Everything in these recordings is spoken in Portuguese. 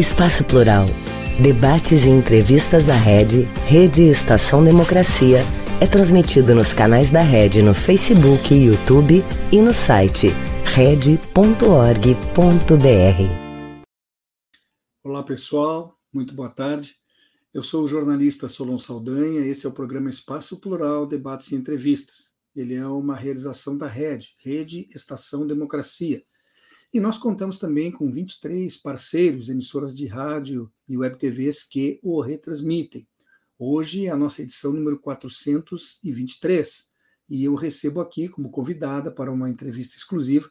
Espaço Plural. Debates e entrevistas da Rede, Rede Estação Democracia, é transmitido nos canais da Rede no Facebook YouTube e no site rede.org.br. Olá pessoal, muito boa tarde. Eu sou o jornalista Solon Saldanha, esse é o programa Espaço Plural, Debates e Entrevistas. Ele é uma realização da Rede, Rede Estação Democracia. E nós contamos também com 23 parceiros, emissoras de rádio e web TVs que o retransmitem. Hoje é a nossa edição número 423 e eu recebo aqui como convidada para uma entrevista exclusiva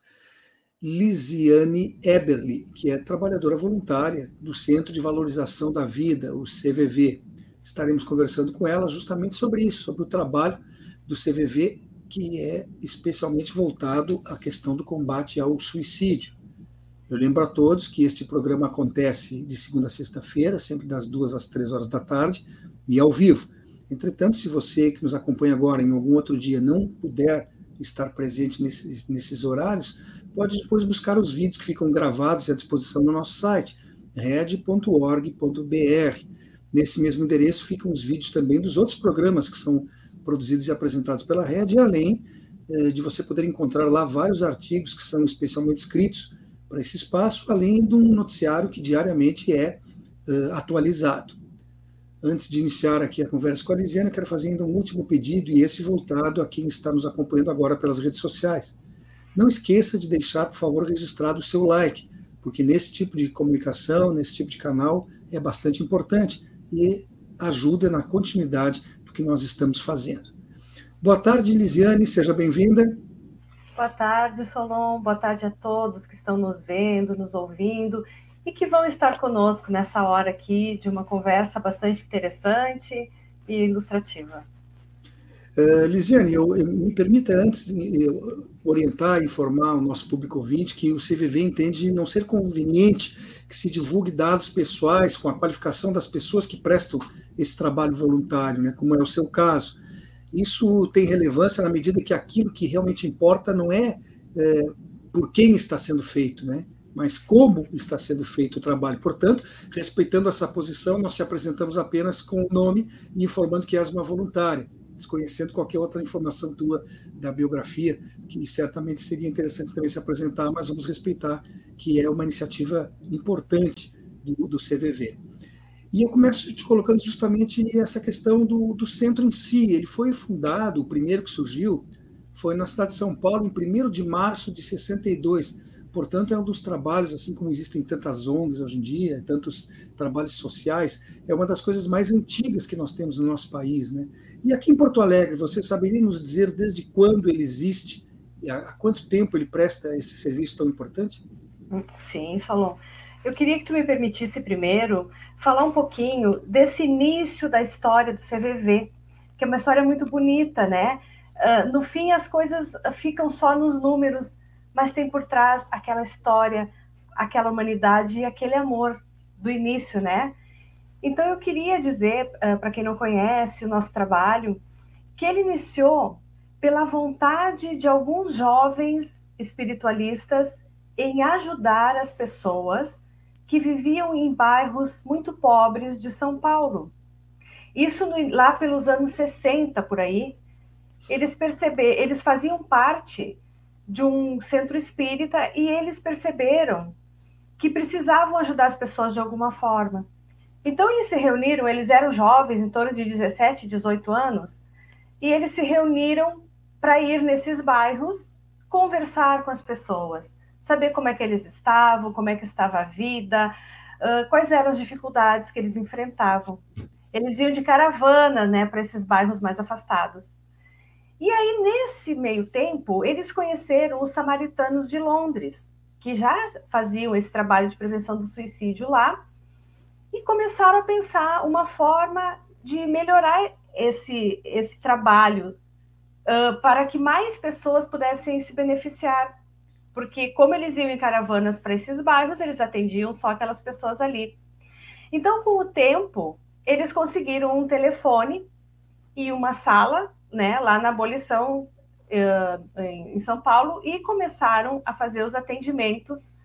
Lisiane Eberly, que é trabalhadora voluntária do Centro de Valorização da Vida, o CVV. Estaremos conversando com ela justamente sobre isso, sobre o trabalho do CVV que é especialmente voltado à questão do combate ao suicídio. Eu lembro a todos que este programa acontece de segunda a sexta-feira, sempre das duas às três horas da tarde, e ao vivo. Entretanto, se você que nos acompanha agora em algum outro dia não puder estar presente nesses, nesses horários, pode depois buscar os vídeos que ficam gravados à disposição no nosso site, red.org.br. Nesse mesmo endereço ficam os vídeos também dos outros programas que são produzidos e apresentados pela rede, além eh, de você poder encontrar lá vários artigos que são especialmente escritos para esse espaço, além de um noticiário que diariamente é eh, atualizado. Antes de iniciar aqui a conversa com a Lisiana, quero fazer ainda um último pedido, e esse voltado a quem está nos acompanhando agora pelas redes sociais. Não esqueça de deixar, por favor, registrado o seu like, porque nesse tipo de comunicação, nesse tipo de canal, é bastante importante e ajuda na continuidade que nós estamos fazendo. Boa tarde, Lisiane, seja bem-vinda. Boa tarde, Solon. Boa tarde a todos que estão nos vendo, nos ouvindo e que vão estar conosco nessa hora aqui de uma conversa bastante interessante e ilustrativa. Uh, Lisiane, eu, eu, me permita antes eu, orientar informar o nosso público ouvinte que o CVV entende não ser conveniente que se divulgue dados pessoais com a qualificação das pessoas que prestam esse trabalho voluntário, né, como é o seu caso. Isso tem relevância na medida que aquilo que realmente importa não é, é por quem está sendo feito, né, mas como está sendo feito o trabalho. Portanto, respeitando essa posição, nós te apresentamos apenas com o nome e informando que és uma voluntária desconhecendo qualquer outra informação tua da biografia, que certamente seria interessante também se apresentar, mas vamos respeitar que é uma iniciativa importante do, do CVV. E eu começo te colocando justamente essa questão do, do centro em si. Ele foi fundado, o primeiro que surgiu, foi na cidade de São Paulo, em 1 de março de 62, Portanto, é um dos trabalhos, assim como existem tantas ONGs hoje em dia, tantos trabalhos sociais, é uma das coisas mais antigas que nós temos no nosso país. Né? E aqui em Porto Alegre, você saberia nos dizer desde quando ele existe, há quanto tempo ele presta esse serviço tão importante? Sim, Solon. Eu queria que tu me permitisse primeiro falar um pouquinho desse início da história do CVV, que é uma história muito bonita, né? Uh, no fim, as coisas ficam só nos números, mas tem por trás aquela história, aquela humanidade e aquele amor do início, né? Então eu queria dizer eh, para quem não conhece o nosso trabalho que ele iniciou pela vontade de alguns jovens espiritualistas em ajudar as pessoas que viviam em bairros muito pobres de São Paulo. Isso no, lá pelos anos 60 por aí, eles perceberam, eles faziam parte de um centro espírita e eles perceberam que precisavam ajudar as pessoas de alguma forma. Então eles se reuniram, eles eram jovens, em torno de 17, 18 anos, e eles se reuniram para ir nesses bairros conversar com as pessoas, saber como é que eles estavam, como é que estava a vida, quais eram as dificuldades que eles enfrentavam. Eles iam de caravana, né, para esses bairros mais afastados. E aí, nesse meio tempo, eles conheceram os samaritanos de Londres, que já faziam esse trabalho de prevenção do suicídio lá, e começaram a pensar uma forma de melhorar esse, esse trabalho uh, para que mais pessoas pudessem se beneficiar. Porque, como eles iam em caravanas para esses bairros, eles atendiam só aquelas pessoas ali. Então, com o tempo, eles conseguiram um telefone e uma sala né, lá na abolição uh, em São Paulo e começaram a fazer os atendimentos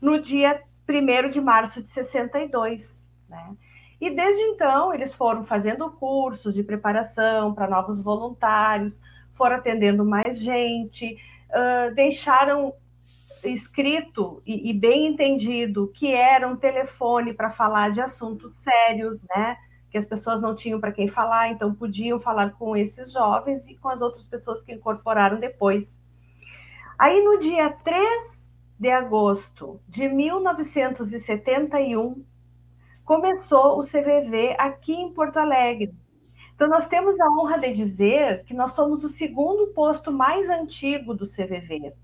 no dia 1 de março de 62. Né? E desde então, eles foram fazendo cursos de preparação para novos voluntários, foram atendendo mais gente, uh, deixaram escrito e, e, bem entendido que era um telefone para falar de assuntos sérios, né? Que as pessoas não tinham para quem falar, então podiam falar com esses jovens e com as outras pessoas que incorporaram depois. Aí no dia 3 de agosto de 1971, começou o CVV aqui em Porto Alegre. Então, nós temos a honra de dizer que nós somos o segundo posto mais antigo do CVV.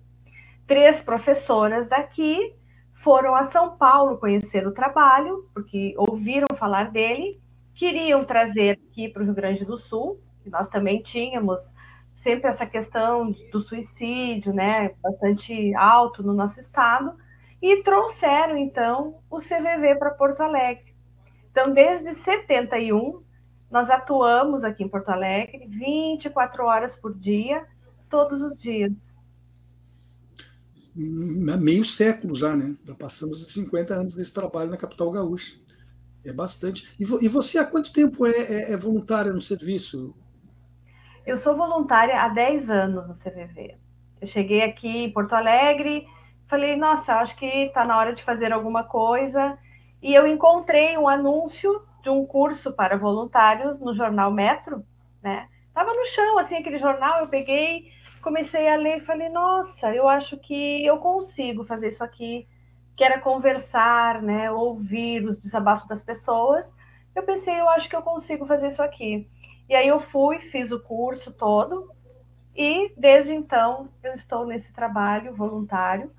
Três professoras daqui foram a São Paulo conhecer o trabalho, porque ouviram falar dele, queriam trazer aqui para o Rio Grande do Sul, que nós também tínhamos sempre essa questão do suicídio, né, bastante alto no nosso estado, e trouxeram então o CVV para Porto Alegre. Então, desde 71, nós atuamos aqui em Porto Alegre 24 horas por dia, todos os dias. Meio século já, né? Já passamos de 50 anos desse trabalho na capital gaúcha. É bastante. E, e você há quanto tempo é, é, é, voluntária no serviço? Eu sou voluntária há 10 anos no CVV. Eu cheguei aqui em Porto Alegre, falei, nossa, acho que está na hora de fazer alguma coisa e eu encontrei um anúncio de um curso para voluntários no jornal Metro, né? Tava no chão, assim, aquele jornal, eu peguei, comecei a ler e falei, nossa, eu acho que eu consigo fazer isso aqui, que era conversar, né, ouvir os desabafos das pessoas. Eu pensei, eu acho que eu consigo fazer isso aqui. E aí eu fui, fiz o curso todo, e desde então eu estou nesse trabalho voluntário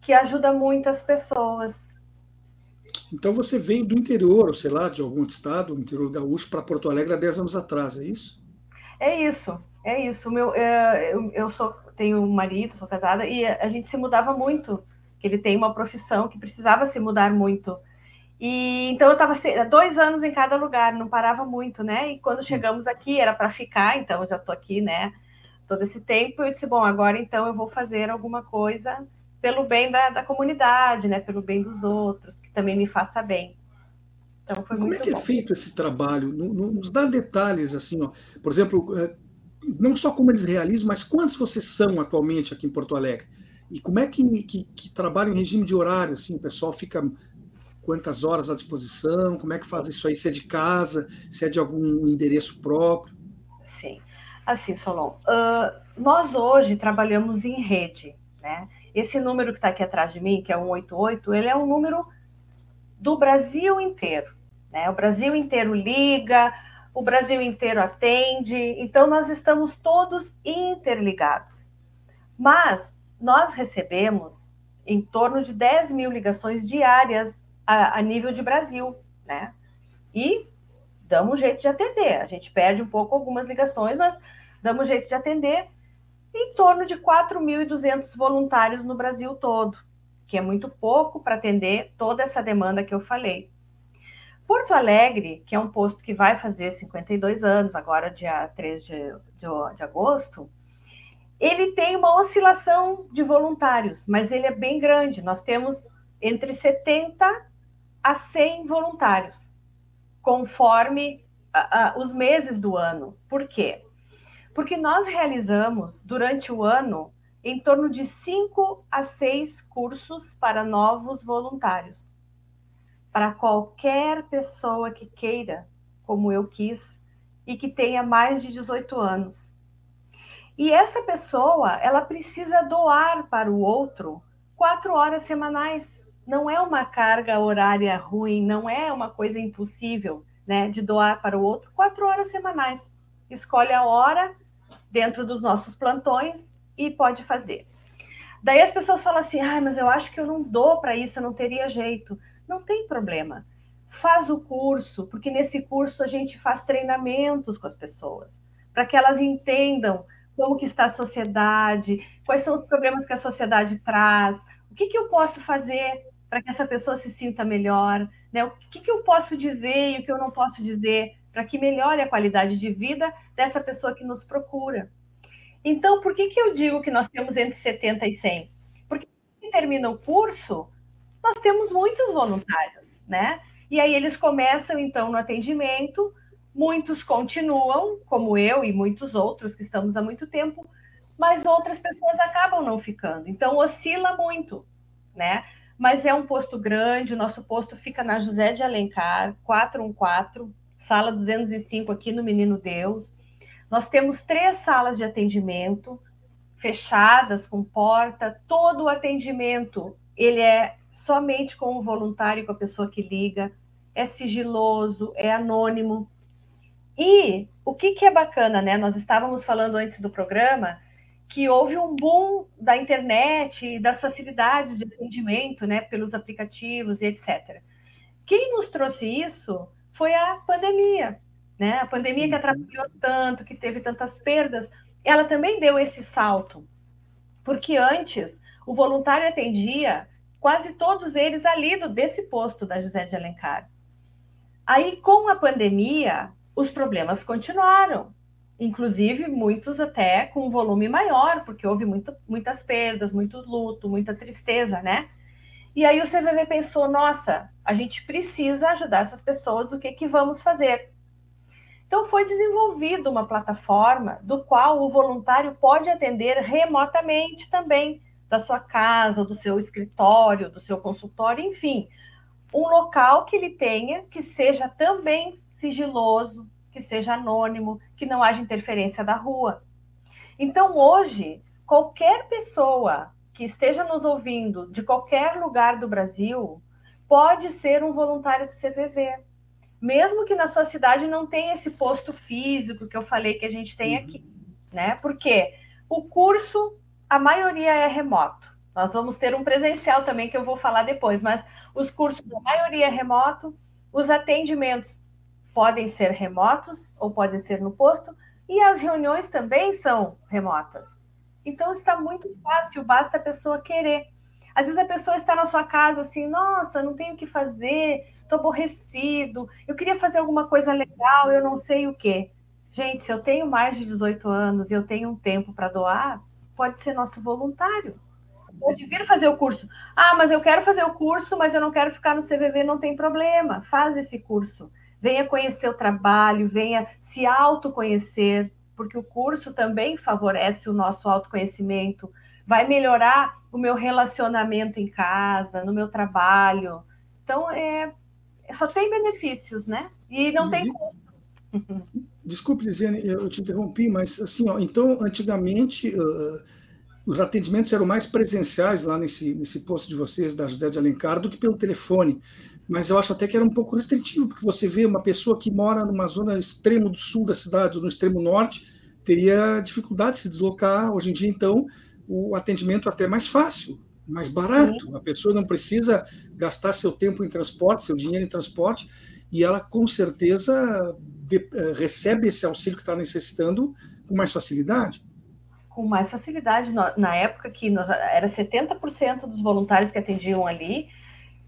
que ajuda muitas pessoas então você vem do interior, sei lá, de algum estado, do interior gaúcho, para Porto Alegre há 10 anos atrás, é isso? É isso, é isso. Meu, é, eu, eu sou, tenho um marido, sou casada, e a gente se mudava muito. Ele tem uma profissão que precisava se mudar muito. E então eu estava dois anos em cada lugar, não parava muito, né? E quando chegamos aqui era para ficar, então eu já estou aqui, né? Todo esse tempo eu disse bom, agora então eu vou fazer alguma coisa pelo bem da, da comunidade, né? Pelo bem dos outros, que também me faça bem. Então foi Como é que é bom. é feito esse trabalho? Nos dá detalhes assim, ó. Por exemplo, é, não só como eles realizam, mas quantos vocês são atualmente aqui em Porto Alegre? E como é que, que, que trabalham em regime de horário? Assim, o pessoal fica quantas horas à disposição? Como é que faz isso aí? Se é de casa, se é de algum endereço próprio? Sim. Assim, Solon, uh, nós hoje trabalhamos em rede, né? Esse número que está aqui atrás de mim, que é 188, ele é um número do Brasil inteiro. Né? O Brasil inteiro liga, o Brasil inteiro atende, então nós estamos todos interligados. Mas nós recebemos em torno de 10 mil ligações diárias a, a nível de Brasil, né? E damos jeito de atender. A gente perde um pouco algumas ligações, mas damos jeito de atender em torno de 4.200 voluntários no Brasil todo, que é muito pouco para atender toda essa demanda que eu falei. Porto Alegre, que é um posto que vai fazer 52 anos, agora dia 3 de, de, de agosto, ele tem uma oscilação de voluntários, mas ele é bem grande. Nós temos entre 70 a 100 voluntários, conforme os meses do ano. Por quê? porque nós realizamos durante o ano em torno de cinco a seis cursos para novos voluntários. Para qualquer pessoa que queira, como eu quis, e que tenha mais de 18 anos. E essa pessoa, ela precisa doar para o outro quatro horas semanais. Não é uma carga horária ruim, não é uma coisa impossível, né, de doar para o outro quatro horas semanais. Escolhe a hora dentro dos nossos plantões e pode fazer. Daí as pessoas falam assim: ah, mas eu acho que eu não dou para isso, eu não teria jeito. Não tem problema. Faz o curso, porque nesse curso a gente faz treinamentos com as pessoas, para que elas entendam como que está a sociedade, quais são os problemas que a sociedade traz, o que, que eu posso fazer para que essa pessoa se sinta melhor, né? o que, que eu posso dizer e o que eu não posso dizer para que melhore a qualidade de vida dessa pessoa que nos procura. Então, por que, que eu digo que nós temos entre 70 e 100? Porque quem termina o curso nós temos muitos voluntários, né? E aí eles começam então no atendimento, muitos continuam, como eu e muitos outros que estamos há muito tempo, mas outras pessoas acabam não ficando. Então oscila muito, né? Mas é um posto grande, o nosso posto fica na José de Alencar, 414, sala 205 aqui no Menino Deus. Nós temos três salas de atendimento fechadas com porta, todo o atendimento ele é somente com o voluntário, com a pessoa que liga, é sigiloso, é anônimo. E o que, que é bacana, né? Nós estávamos falando antes do programa que houve um boom da internet e das facilidades de atendimento, né, pelos aplicativos e etc. Quem nos trouxe isso foi a pandemia, né? A pandemia que atrapalhou tanto, que teve tantas perdas, ela também deu esse salto, porque antes o voluntário atendia quase todos eles ali do, desse posto da José de Alencar. Aí, com a pandemia, os problemas continuaram inclusive muitos até com um volume maior, porque houve muito, muitas perdas, muito luto, muita tristeza, né? E aí o CVV pensou, nossa, a gente precisa ajudar essas pessoas, o que, que vamos fazer? Então foi desenvolvida uma plataforma do qual o voluntário pode atender remotamente também, da sua casa, do seu escritório, do seu consultório, enfim, um local que ele tenha que seja também sigiloso, que seja anônimo, que não haja interferência da rua. Então, hoje, qualquer pessoa que esteja nos ouvindo de qualquer lugar do Brasil pode ser um voluntário do CVV, mesmo que na sua cidade não tenha esse posto físico que eu falei que a gente tem uhum. aqui, né? Porque o curso, a maioria é remoto. Nós vamos ter um presencial também que eu vou falar depois, mas os cursos, a maioria é remoto, os atendimentos podem ser remotos ou podem ser no posto, e as reuniões também são remotas. Então está muito fácil, basta a pessoa querer. Às vezes a pessoa está na sua casa assim, nossa, não tenho o que fazer, estou aborrecido, eu queria fazer alguma coisa legal, eu não sei o quê. Gente, se eu tenho mais de 18 anos e eu tenho um tempo para doar, pode ser nosso voluntário. Pode vir fazer o curso. Ah, mas eu quero fazer o curso, mas eu não quero ficar no CVV, não tem problema. Faz esse curso venha conhecer o trabalho, venha se autoconhecer, porque o curso também favorece o nosso autoconhecimento, vai melhorar o meu relacionamento em casa, no meu trabalho. Então, é, só tem benefícios, né? E não tem custo. Desculpe, Lisiane, eu te interrompi, mas assim, ó, então, antigamente, uh, os atendimentos eram mais presenciais lá nesse, nesse posto de vocês, da José de Alencar, do que pelo telefone mas eu acho até que era um pouco restritivo, porque você vê uma pessoa que mora numa zona extremo do sul da cidade, ou no extremo norte, teria dificuldade de se deslocar. Hoje em dia, então, o atendimento é até é mais fácil, mais barato. Sim. A pessoa não precisa gastar seu tempo em transporte, seu dinheiro em transporte, e ela com certeza de, uh, recebe esse auxílio que está necessitando com mais facilidade. Com mais facilidade. Na época que nós, era 70% dos voluntários que atendiam ali,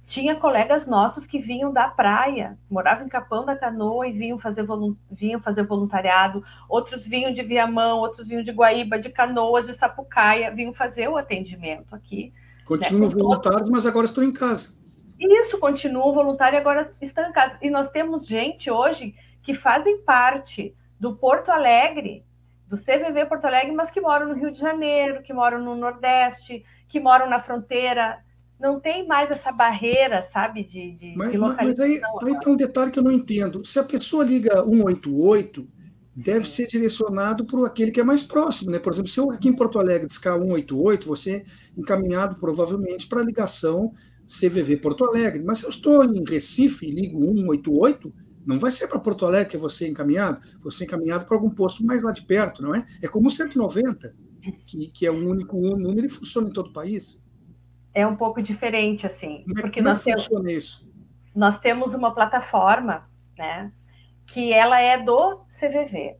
tinha colegas nossos que vinham da praia, moravam em Capão da Canoa e vinham fazer, vinham fazer voluntariado, outros vinham de Viamão, outros vinham de Guaíba, de Canoas, de Sapucaia, vinham fazer o atendimento aqui. Né, continuam né, voluntários, todo... mas agora estão em casa. Isso, continuam voluntários e agora estão em casa. E nós temos gente hoje que fazem parte do Porto Alegre, do CVV Porto Alegre, mas que moram no Rio de Janeiro, que moram no Nordeste, que moram na fronteira não tem mais essa barreira, sabe, de, de, mas, de localização. Mas aí, aí tem um detalhe que eu não entendo. Se a pessoa liga 188, deve Sim. ser direcionado para aquele que é mais próximo, né? Por exemplo, se eu aqui em Porto Alegre discar 188, você é encaminhado provavelmente para a ligação CVV Porto Alegre. Mas se eu estou em Recife e ligo 188, não vai ser para Porto Alegre que você é encaminhado, você é encaminhado para algum posto mais lá de perto, não é? É como o 190, que, que é um único número e funciona em todo o país é um pouco diferente, assim, Como é porque Como nós, temos, isso? nós temos uma plataforma, né, que ela é do CVV.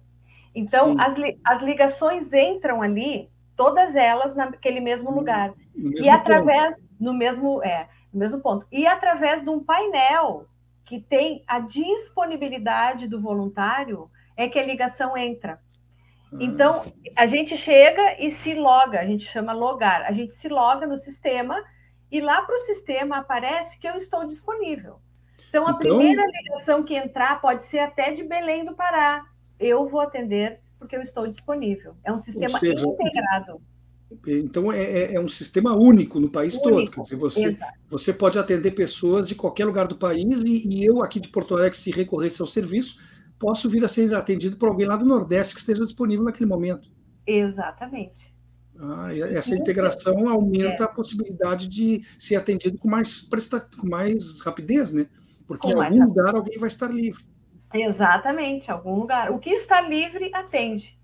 Então, as, as ligações entram ali, todas elas naquele mesmo lugar. Mesmo e através, ponto. no mesmo, é, no mesmo ponto. E através de um painel que tem a disponibilidade do voluntário, é que a ligação entra. Então, a gente chega e se loga, a gente chama logar, a gente se loga no sistema e lá para o sistema aparece que eu estou disponível. Então, a então... primeira ligação que entrar pode ser até de Belém do Pará. Eu vou atender porque eu estou disponível. É um sistema seja, integrado. Então, é, é, é, um sistema único no país único, todo. Quer dizer, você, você pode atender pessoas de qualquer lugar do país e, e eu, aqui de Porto Alegre, se recorresse ao serviço, posso vir a ser atendido por alguém lá do Nordeste que esteja disponível naquele momento. Exatamente. Ah, essa integração aumenta é. a possibilidade de ser atendido com mais, com mais rapidez, né? Porque em algum lugar alguém vai estar livre. Exatamente, algum lugar. O que está livre atende.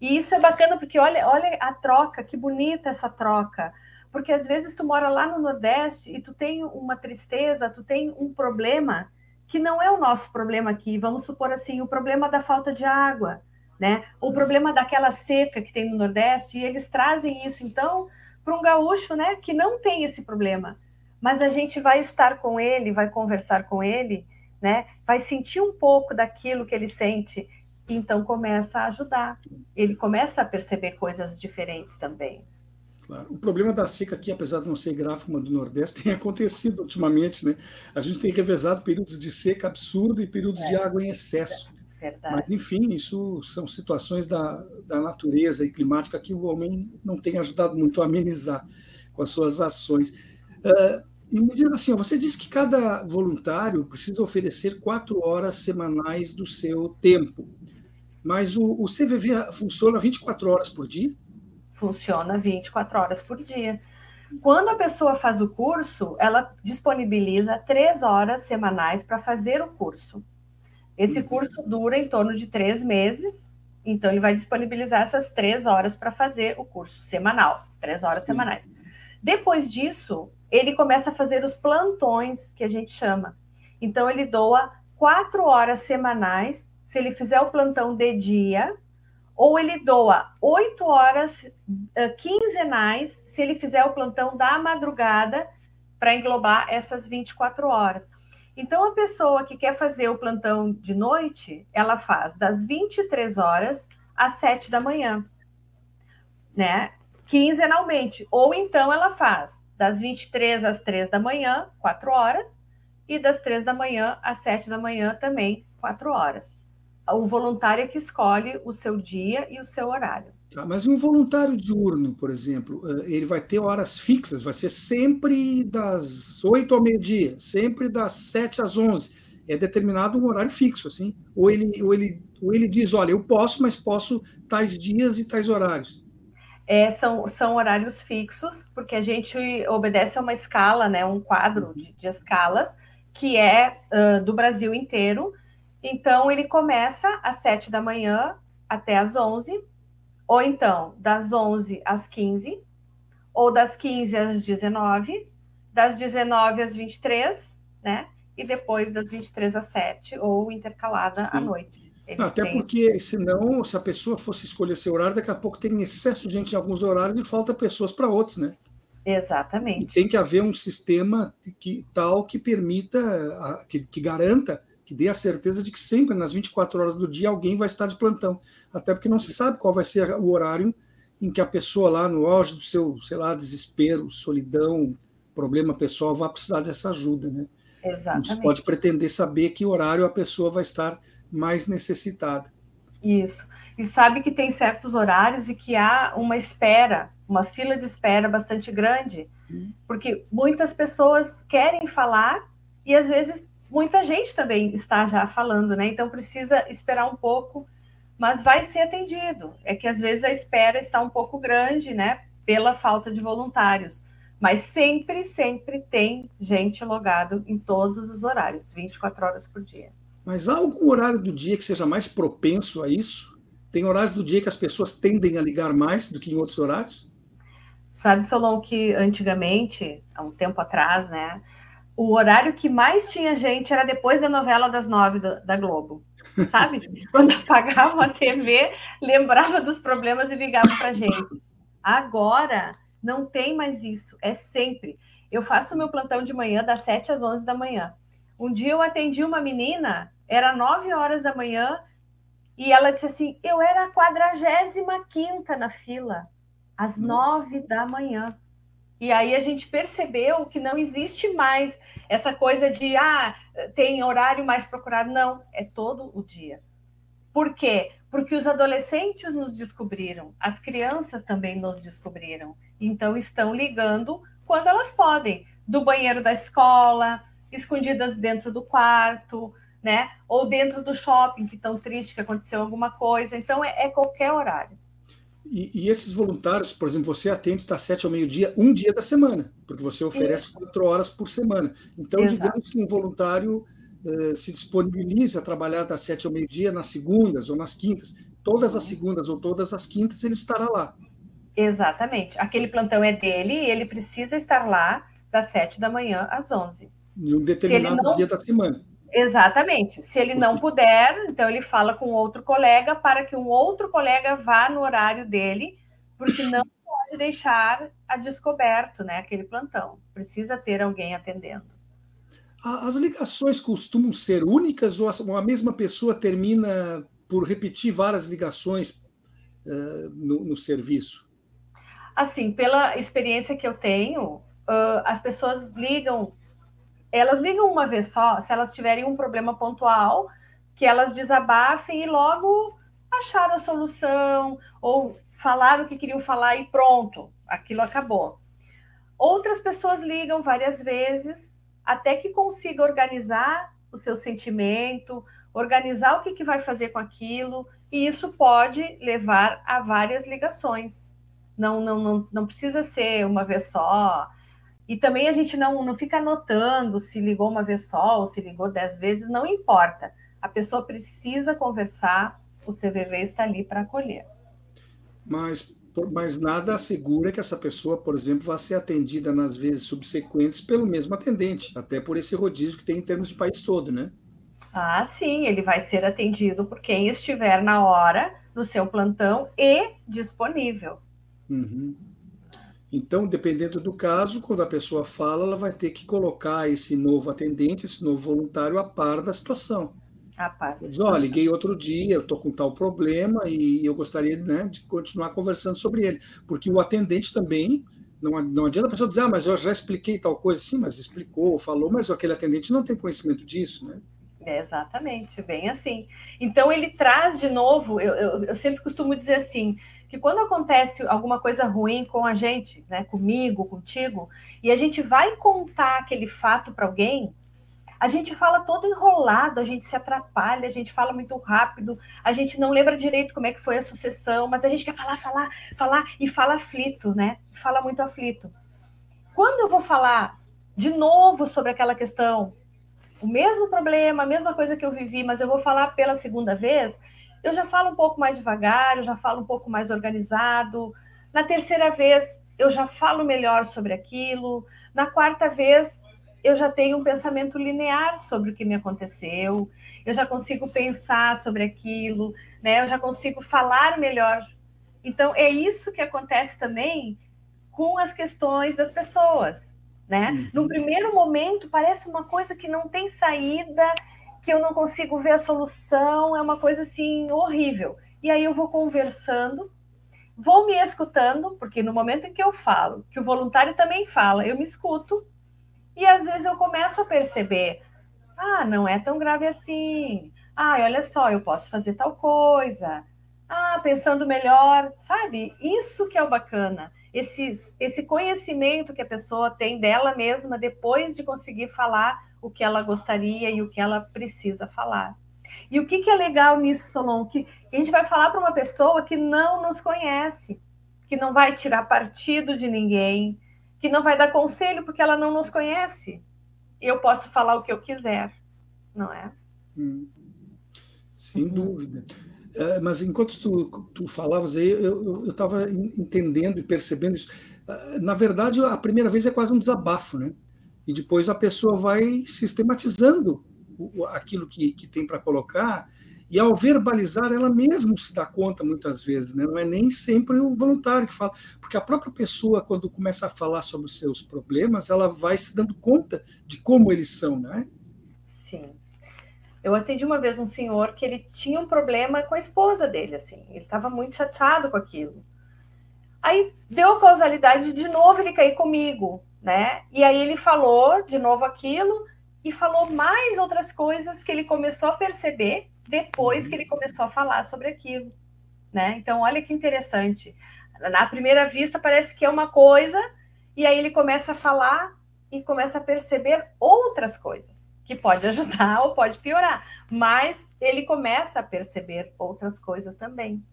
E isso é bacana porque olha, olha a troca, que bonita essa troca. Porque às vezes tu mora lá no Nordeste e tu tem uma tristeza, tu tem um problema que não é o nosso problema aqui. Vamos supor assim, o problema da falta de água né? O problema daquela seca que tem no Nordeste, e eles trazem isso, então, para um gaúcho, né, que não tem esse problema. Mas a gente vai estar com ele, vai conversar com ele, né? Vai sentir um pouco daquilo que ele sente, e então começa a ajudar. Ele começa a perceber coisas diferentes também. Claro. O problema da seca aqui, apesar de não ser gráfico do Nordeste, tem acontecido ultimamente, né? A gente tem revezado períodos de seca absurda e períodos é. de água em excesso. Verdade. Mas, enfim, isso são situações da, da natureza e climática que o homem não tem ajudado muito a amenizar com as suas ações. Uh, e me diz assim, você disse que cada voluntário precisa oferecer quatro horas semanais do seu tempo, mas o, o CVV funciona 24 horas por dia? Funciona 24 horas por dia. Quando a pessoa faz o curso, ela disponibiliza três horas semanais para fazer o curso. Esse curso dura em torno de três meses, então ele vai disponibilizar essas três horas para fazer o curso semanal, três horas Sim. semanais. Depois disso, ele começa a fazer os plantões, que a gente chama. Então, ele doa quatro horas semanais, se ele fizer o plantão de dia, ou ele doa oito horas uh, quinzenais, se ele fizer o plantão da madrugada, para englobar essas 24 horas. Então, a pessoa que quer fazer o plantão de noite, ela faz das 23 horas às 7 da manhã, né? Quinzenalmente. Ou então ela faz das 23 às 3 da manhã, 4 horas, e das 3 da manhã às 7 da manhã também, 4 horas. O voluntário é que escolhe o seu dia e o seu horário. Tá, mas um voluntário diurno, por exemplo, eh, ele vai ter horas fixas, vai ser sempre das 8 ao meio-dia, sempre das 7 às 11. É determinado um horário fixo, assim? Ou ele, ou ele, ou ele diz, olha, eu posso, mas posso tais dias e tais horários. É, são, são horários fixos, porque a gente obedece a uma escala, né, um quadro de, de escalas, que é uh, do Brasil inteiro. Então, ele começa às 7 da manhã até às 11, ou então das 11 às 15, ou das 15 às 19, das 19 às 23, né? E depois das 23 às 7, ou intercalada Sim. à noite. Até tem... porque, senão, se a pessoa fosse escolher seu horário, daqui a pouco tem excesso de gente em alguns horários e falta pessoas para outros, né? Exatamente. E tem que haver um sistema que, tal que permita, que, que garanta que dê a certeza de que sempre, nas 24 horas do dia, alguém vai estar de plantão. Até porque não se sabe qual vai ser o horário em que a pessoa lá no auge do seu, sei lá, desespero, solidão, problema pessoal, vai precisar dessa ajuda, né? Exatamente. A gente pode pretender saber que horário a pessoa vai estar mais necessitada. Isso. E sabe que tem certos horários e que há uma espera, uma fila de espera bastante grande, hum. porque muitas pessoas querem falar e às vezes muita gente também está já falando, né? Então precisa esperar um pouco, mas vai ser atendido. É que às vezes a espera está um pouco grande, né? Pela falta de voluntários. Mas sempre, sempre tem gente logado em todos os horários, 24 horas por dia. Mas há algum horário do dia que seja mais propenso a isso? Tem horários do dia que as pessoas tendem a ligar mais do que em outros horários? Sabe, Solon, que antigamente, há um tempo atrás, né, o horário que mais tinha gente era depois da novela das nove do, da Globo, sabe? Quando apagava a TV, lembrava dos problemas e ligava para gente. Agora não tem mais isso, é sempre. Eu faço meu plantão de manhã das 7 às 11 da manhã. Um dia eu atendi uma menina, era 9 horas da manhã, e ela disse assim: Eu era a 45 na fila, às 9 da manhã. E aí a gente percebeu que não existe mais essa coisa de ah, tem horário mais procurado. Não, é todo o dia. Por quê? Porque os adolescentes nos descobriram, as crianças também nos descobriram. Então estão ligando quando elas podem, do banheiro da escola, escondidas dentro do quarto, né? Ou dentro do shopping, que estão tristes que aconteceu alguma coisa. Então é, é qualquer horário. E, e, esses voluntários, por exemplo, você atende das sete ao meio-dia, um dia da semana, porque você oferece Isso. quatro horas por semana. Então, Exato. digamos que um voluntário uh, se disponibiliza a trabalhar das sete ao meio-dia nas segundas ou nas quintas. Todas as segundas ou todas as quintas ele estará lá. Exatamente. Aquele plantão é dele e ele precisa estar lá das sete da manhã às onze. Em um determinado não... dia da semana. Exatamente. Se ele não puder, então ele fala com outro colega para que um outro colega vá no horário dele, porque não pode deixar a descoberto, né, aquele plantão. Precisa ter alguém atendendo. As ligações costumam ser únicas ou a mesma pessoa termina por repetir várias ligações uh, no, no, serviço? Assim, pela experiência que eu tenho, uh, as pessoas ligam elas ligam uma vez só, se elas tiverem um problema pontual, que elas desabafem e logo acharam a solução, ou falaram o que queriam falar e pronto, aquilo acabou. Outras pessoas ligam várias vezes até que consiga organizar o seu sentimento, organizar o que, que vai fazer com aquilo, e isso pode levar a várias ligações. Não, não, não, não precisa ser uma vez só, e também a gente não, não fica anotando se ligou uma vez só ou se ligou dez vezes, não importa. A pessoa precisa conversar, o CVV está ali para acolher. Mas, mas nada assegura que essa pessoa, por exemplo, vá ser atendida nas vezes subsequentes pelo mesmo atendente, até por esse rodízio que tem em termos de país todo, né? Ah, sim, ele vai ser atendido por quem estiver na hora, no seu plantão e disponível. Uhum. Então, dependendo do caso, quando a pessoa fala, ela vai ter que colocar esse novo atendente, esse novo voluntário a par da situação. A par da situação. Diz, oh, liguei outro dia, eu estou com tal problema e eu gostaria né, de continuar conversando sobre ele. Porque o atendente também, não, não adianta a pessoa dizer, ah, mas eu já expliquei tal coisa. Sim, mas explicou, falou, mas aquele atendente não tem conhecimento disso, né? É exatamente, bem assim. Então, ele traz de novo, eu, eu, eu sempre costumo dizer assim, que quando acontece alguma coisa ruim com a gente, né, comigo, contigo, e a gente vai contar aquele fato para alguém, a gente fala todo enrolado, a gente se atrapalha, a gente fala muito rápido, a gente não lembra direito como é que foi a sucessão, mas a gente quer falar, falar, falar e fala aflito, né? Fala muito aflito. Quando eu vou falar de novo sobre aquela questão, o mesmo problema, a mesma coisa que eu vivi, mas eu vou falar pela segunda vez, eu já falo um pouco mais devagar, eu já falo um pouco mais organizado. Na terceira vez, eu já falo melhor sobre aquilo. Na quarta vez, eu já tenho um pensamento linear sobre o que me aconteceu. Eu já consigo pensar sobre aquilo, né? Eu já consigo falar melhor. Então, é isso que acontece também com as questões das pessoas, né? Uhum. No primeiro momento, parece uma coisa que não tem saída que eu não consigo ver a solução, é uma coisa assim horrível. E aí eu vou conversando, vou me escutando, porque no momento em que eu falo, que o voluntário também fala, eu me escuto, e às vezes eu começo a perceber: ah, não é tão grave assim. Ah, olha só, eu posso fazer tal coisa. Ah, pensando melhor, sabe? Isso que é o bacana. Esse, esse conhecimento que a pessoa tem dela mesma depois de conseguir falar o que ela gostaria e o que ela precisa falar. E o que, que é legal nisso, Solon? Que a gente vai falar para uma pessoa que não nos conhece, que não vai tirar partido de ninguém, que não vai dar conselho porque ela não nos conhece. Eu posso falar o que eu quiser, não é? Hum, sem uhum. dúvida. É, mas enquanto tu, tu falavas aí, eu estava entendendo e percebendo isso. É, na verdade, a primeira vez é quase um desabafo, né? E depois a pessoa vai sistematizando aquilo que, que tem para colocar, e ao verbalizar, ela mesma se dá conta muitas vezes, né? não é nem sempre o voluntário que fala, porque a própria pessoa, quando começa a falar sobre os seus problemas, ela vai se dando conta de como eles são, né? Sim. Eu atendi uma vez um senhor que ele tinha um problema com a esposa dele, assim, ele estava muito chateado com aquilo. Aí deu causalidade de novo ele cair comigo, né? E aí ele falou de novo aquilo e falou mais outras coisas que ele começou a perceber depois que ele começou a falar sobre aquilo, né? Então olha que interessante. Na primeira vista parece que é uma coisa e aí ele começa a falar e começa a perceber outras coisas que pode ajudar ou pode piorar, mas ele começa a perceber outras coisas também.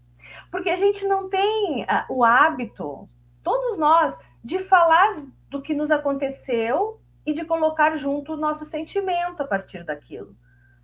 Porque a gente não tem uh, o hábito, todos nós, de falar do que nos aconteceu e de colocar junto o nosso sentimento a partir daquilo.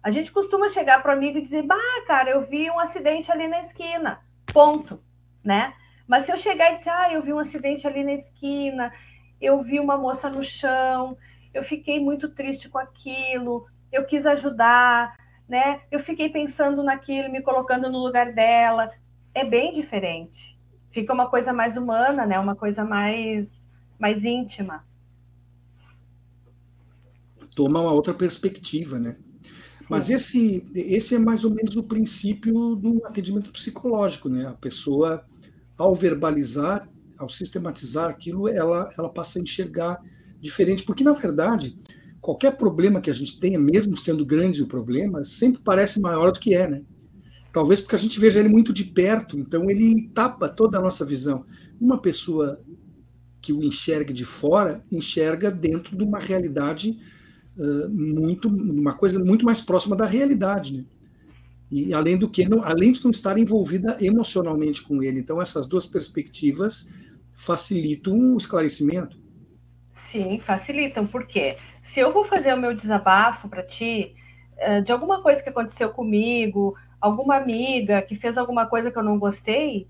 A gente costuma chegar para o amigo e dizer: Bah, cara, eu vi um acidente ali na esquina. Ponto. Né? Mas se eu chegar e dizer: Ah, eu vi um acidente ali na esquina, eu vi uma moça no chão, eu fiquei muito triste com aquilo, eu quis ajudar, né? Eu fiquei pensando naquilo, me colocando no lugar dela é bem diferente. Fica uma coisa mais humana, né? Uma coisa mais, mais íntima. Toma uma outra perspectiva, né? Sim. Mas esse, esse é mais ou menos o princípio do atendimento psicológico, né? A pessoa, ao verbalizar, ao sistematizar aquilo, ela, ela passa a enxergar diferente, porque na verdade qualquer problema que a gente tenha, mesmo sendo grande o problema, sempre parece maior do que é, né? Talvez porque a gente veja ele muito de perto, então ele tapa toda a nossa visão. Uma pessoa que o enxerga de fora, enxerga dentro de uma realidade uh, muito, uma coisa muito mais próxima da realidade, né? E além do que, não, além de não estar envolvida emocionalmente com ele. Então essas duas perspectivas facilitam o esclarecimento. Sim, facilitam, porque se eu vou fazer o meu desabafo para ti, de alguma coisa que aconteceu comigo, alguma amiga que fez alguma coisa que eu não gostei,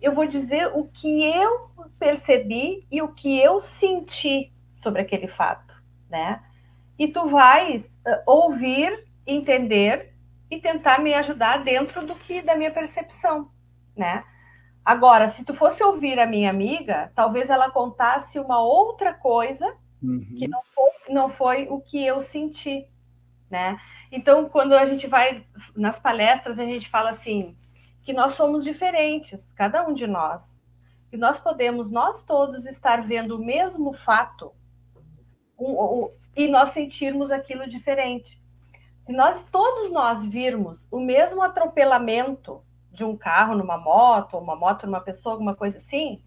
eu vou dizer o que eu percebi e o que eu senti sobre aquele fato, né? E tu vais uh, ouvir, entender e tentar me ajudar dentro do que da minha percepção, né? Agora, se tu fosse ouvir a minha amiga, talvez ela contasse uma outra coisa uhum. que não foi, não foi o que eu senti, né? Então, quando a gente vai nas palestras, a gente fala assim que nós somos diferentes, cada um de nós, e nós podemos nós todos estar vendo o mesmo fato um, e nós sentirmos aquilo diferente. Se nós todos nós virmos o mesmo atropelamento de um carro numa moto, uma moto numa pessoa, alguma coisa assim,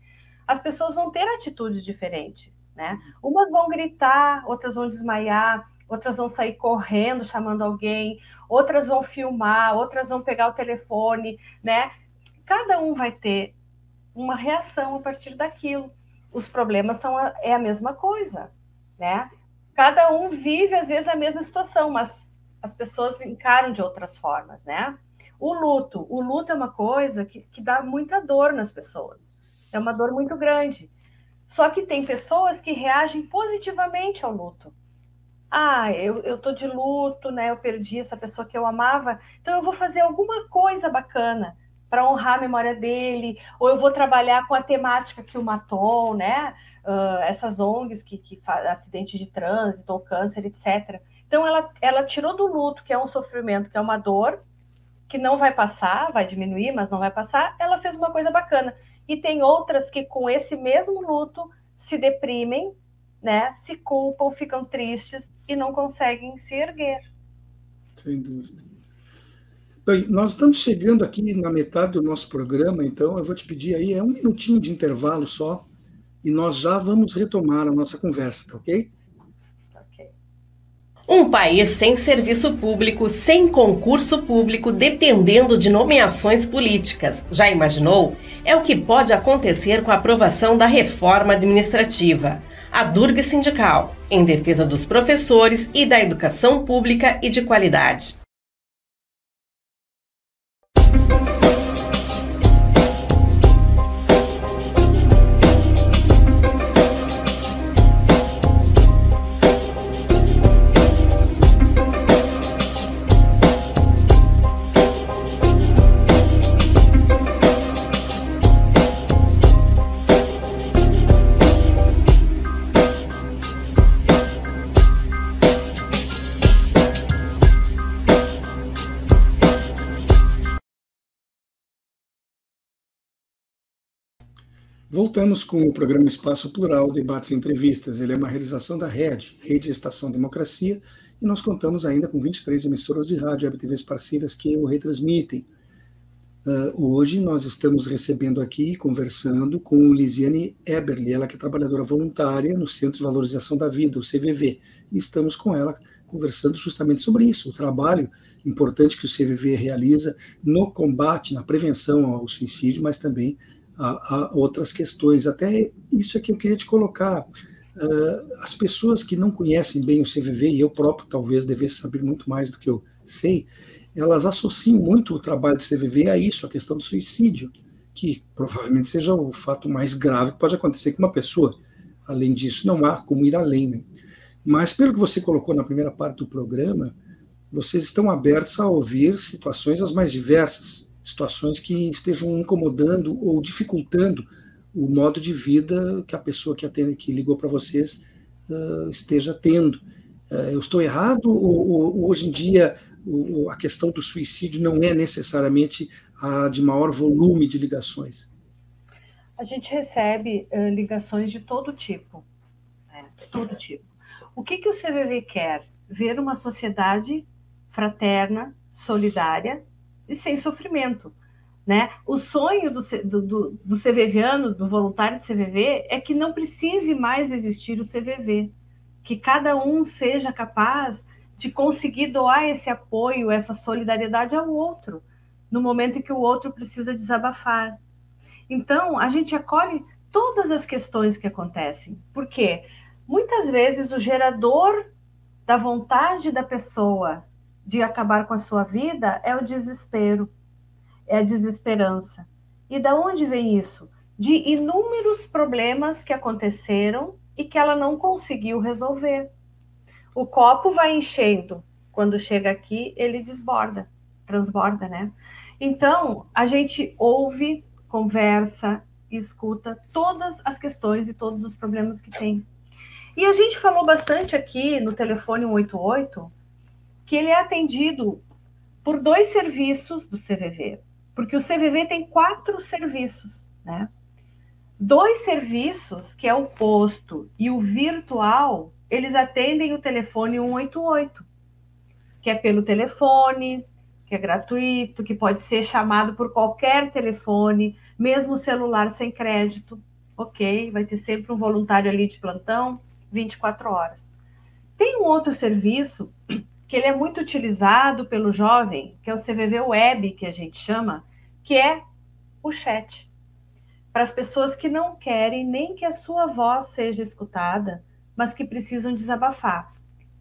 as pessoas vão ter atitudes diferentes, né? Umas vão gritar, outras vão desmaiar, outras vão sair correndo chamando alguém, outras vão filmar, outras vão pegar o telefone, né? Cada um vai ter uma reação a partir daquilo. Os problemas são a, é a mesma coisa, né? Cada um vive às vezes a mesma situação, mas as pessoas encaram de outras formas, né? O luto, o luto é uma coisa que, que dá muita dor nas pessoas. É uma dor muito grande. Só que tem pessoas que reagem positivamente ao luto ah, eu, eu tô de luto, né? Eu perdi essa pessoa que eu amava, então eu vou fazer alguma coisa bacana para honrar a memória dele, ou eu vou trabalhar com a temática que o matou, né? Uh, essas ONGs que, que acidente de trânsito ou câncer, etc. Então ela, ela tirou do luto, que é um sofrimento, que é uma dor, que não vai passar, vai diminuir, mas não vai passar, ela fez uma coisa bacana. E tem outras que com esse mesmo luto se deprimem né, se culpam, ficam tristes e não conseguem se erguer. Sem dúvida. Bem, nós estamos chegando aqui na metade do nosso programa, então eu vou te pedir aí, é um minutinho de intervalo só, e nós já vamos retomar a nossa conversa, tá ok? Um país sem serviço público, sem concurso público, dependendo de nomeações políticas. Já imaginou? É o que pode acontecer com a aprovação da reforma administrativa a Durga Sindical, em defesa dos professores e da educação pública e de qualidade. Voltamos com o programa Espaço Plural, debates e entrevistas. Ele é uma realização da RED, Rede Estação Democracia, e nós contamos ainda com 23 emissoras de rádio e web parceiras que o retransmitem. Uh, hoje nós estamos recebendo aqui, conversando com Lisiane Eberle, ela que é trabalhadora voluntária no Centro de Valorização da Vida, o CVV, e estamos com ela conversando justamente sobre isso, o trabalho importante que o CVV realiza no combate, na prevenção ao suicídio, mas também a, a outras questões. Até isso é que eu queria te colocar. Uh, as pessoas que não conhecem bem o CVV, e eu próprio talvez devesse saber muito mais do que eu sei, elas associam muito o trabalho do CVV a isso, a questão do suicídio, que provavelmente seja o fato mais grave que pode acontecer com uma pessoa. Além disso, não há como ir além. Né? Mas, pelo que você colocou na primeira parte do programa, vocês estão abertos a ouvir situações as mais diversas situações que estejam incomodando ou dificultando o modo de vida que a pessoa que atende, que ligou para vocês uh, esteja tendo. Uh, eu estou errado ou, ou hoje em dia o, a questão do suicídio não é necessariamente a de maior volume de ligações? A gente recebe uh, ligações de todo tipo, né? de todo tipo. O que, que o CVV quer? Ver uma sociedade fraterna, solidária, e sem sofrimento. Né? O sonho do, do, do CVViano, do voluntário de CVV, é que não precise mais existir o CVV, que cada um seja capaz de conseguir doar esse apoio, essa solidariedade ao outro, no momento em que o outro precisa desabafar. Então, a gente acolhe todas as questões que acontecem, porque muitas vezes o gerador da vontade da pessoa de acabar com a sua vida é o desespero, é a desesperança. E da onde vem isso? De inúmeros problemas que aconteceram e que ela não conseguiu resolver. O copo vai enchendo, quando chega aqui, ele desborda, transborda, né? Então, a gente ouve, conversa, escuta todas as questões e todos os problemas que tem. E a gente falou bastante aqui no telefone 188 que ele é atendido por dois serviços do CVV, porque o CVV tem quatro serviços, né? Dois serviços, que é o posto e o virtual, eles atendem o telefone 188, que é pelo telefone, que é gratuito, que pode ser chamado por qualquer telefone, mesmo celular sem crédito, ok? Vai ter sempre um voluntário ali de plantão, 24 horas. Tem um outro serviço que ele é muito utilizado pelo jovem, que é o CVV Web, que a gente chama, que é o chat. Para as pessoas que não querem nem que a sua voz seja escutada, mas que precisam desabafar.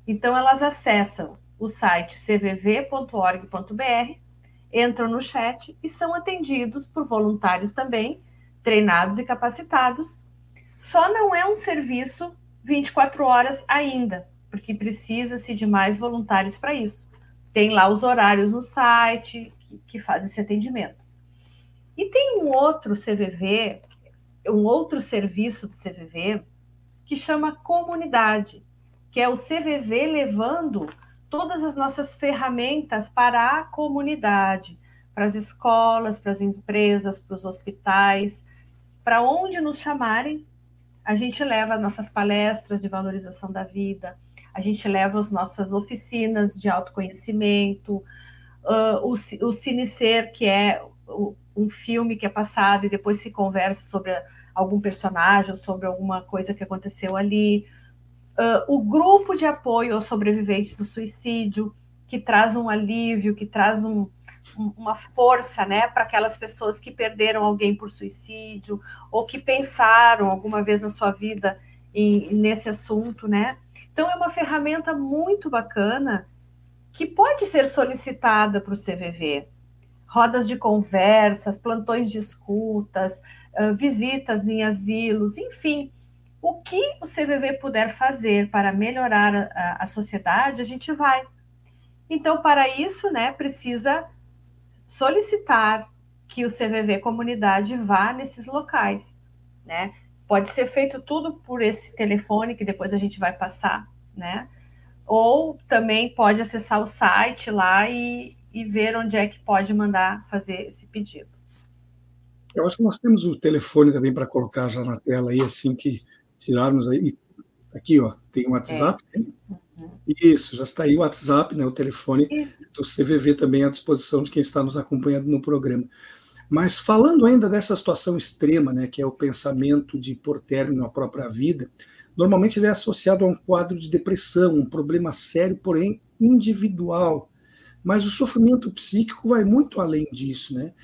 Então, elas acessam o site cvv.org.br, entram no chat e são atendidos por voluntários também, treinados e capacitados. Só não é um serviço 24 horas ainda, porque precisa-se de mais voluntários para isso. Tem lá os horários no site que, que faz esse atendimento. E tem um outro CVV, um outro serviço do CVV, que chama comunidade, que é o CVV levando todas as nossas ferramentas para a comunidade, para as escolas, para as empresas, para os hospitais, para onde nos chamarem, a gente leva nossas palestras de valorização da vida, a gente leva as nossas oficinas de autoconhecimento, uh, o, o Cinecer, que é um filme que é passado e depois se conversa sobre algum personagem, sobre alguma coisa que aconteceu ali. Uh, o grupo de apoio aos sobreviventes do suicídio, que traz um alívio, que traz um, uma força né, para aquelas pessoas que perderam alguém por suicídio ou que pensaram alguma vez na sua vida em, nesse assunto, né? Então, é uma ferramenta muito bacana que pode ser solicitada para o CVV. Rodas de conversas, plantões de escutas, visitas em asilos, enfim. O que o CVV puder fazer para melhorar a, a sociedade, a gente vai. Então, para isso, né, precisa solicitar que o CVV comunidade vá nesses locais, né? Pode ser feito tudo por esse telefone que depois a gente vai passar, né? Ou também pode acessar o site lá e, e ver onde é que pode mandar fazer esse pedido. Eu acho que nós temos o telefone também para colocar já na tela aí, assim que tirarmos aí. Aqui, ó, tem o WhatsApp. É. Uhum. Isso, já está aí o WhatsApp, né, o telefone Isso. do CVV também à disposição de quem está nos acompanhando no programa. Mas falando ainda dessa situação extrema, né, que é o pensamento de pôr término à própria vida, normalmente ele é associado a um quadro de depressão, um problema sério, porém individual. Mas o sofrimento psíquico vai muito além disso, né?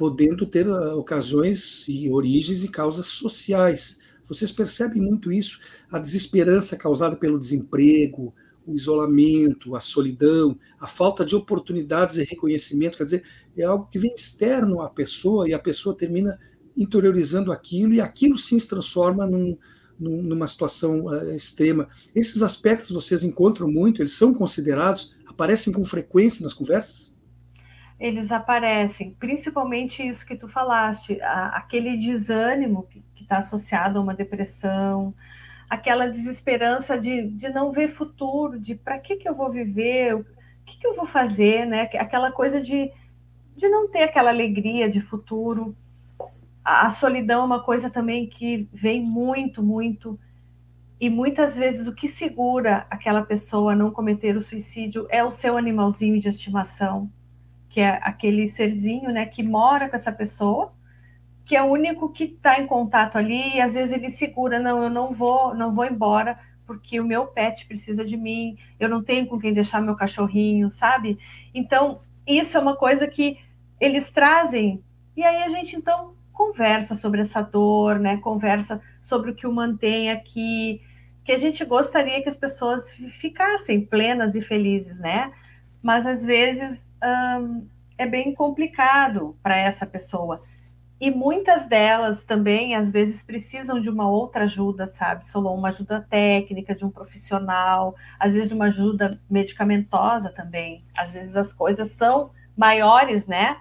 podendo ter uh, ocasiões e origens e causas sociais. Vocês percebem muito isso, a desesperança causada pelo desemprego, o isolamento, a solidão, a falta de oportunidades e reconhecimento, quer dizer, é algo que vem externo à pessoa e a pessoa termina interiorizando aquilo e aquilo sim se transforma num, num, numa situação uh, extrema. Esses aspectos vocês encontram muito, eles são considerados, aparecem com frequência nas conversas? Eles aparecem, principalmente isso que tu falaste, a, aquele desânimo que está associado a uma depressão, aquela desesperança de, de não ver futuro, de para que, que eu vou viver, o que, que eu vou fazer, né? Aquela coisa de, de não ter aquela alegria de futuro. A, a solidão é uma coisa também que vem muito, muito. E muitas vezes o que segura aquela pessoa a não cometer o suicídio é o seu animalzinho de estimação, que é aquele serzinho, né, que mora com essa pessoa que é o único que está em contato ali e às vezes ele segura, não, eu não vou, não vou embora porque o meu pet precisa de mim, eu não tenho com quem deixar meu cachorrinho, sabe? Então, isso é uma coisa que eles trazem e aí a gente então conversa sobre essa dor, né? Conversa sobre o que o mantém aqui, que a gente gostaria que as pessoas ficassem plenas e felizes, né? Mas às vezes hum, é bem complicado para essa pessoa. E muitas delas também, às vezes, precisam de uma outra ajuda, sabe, Solon? Uma ajuda técnica, de um profissional, às vezes uma ajuda medicamentosa também. Às vezes as coisas são maiores, né?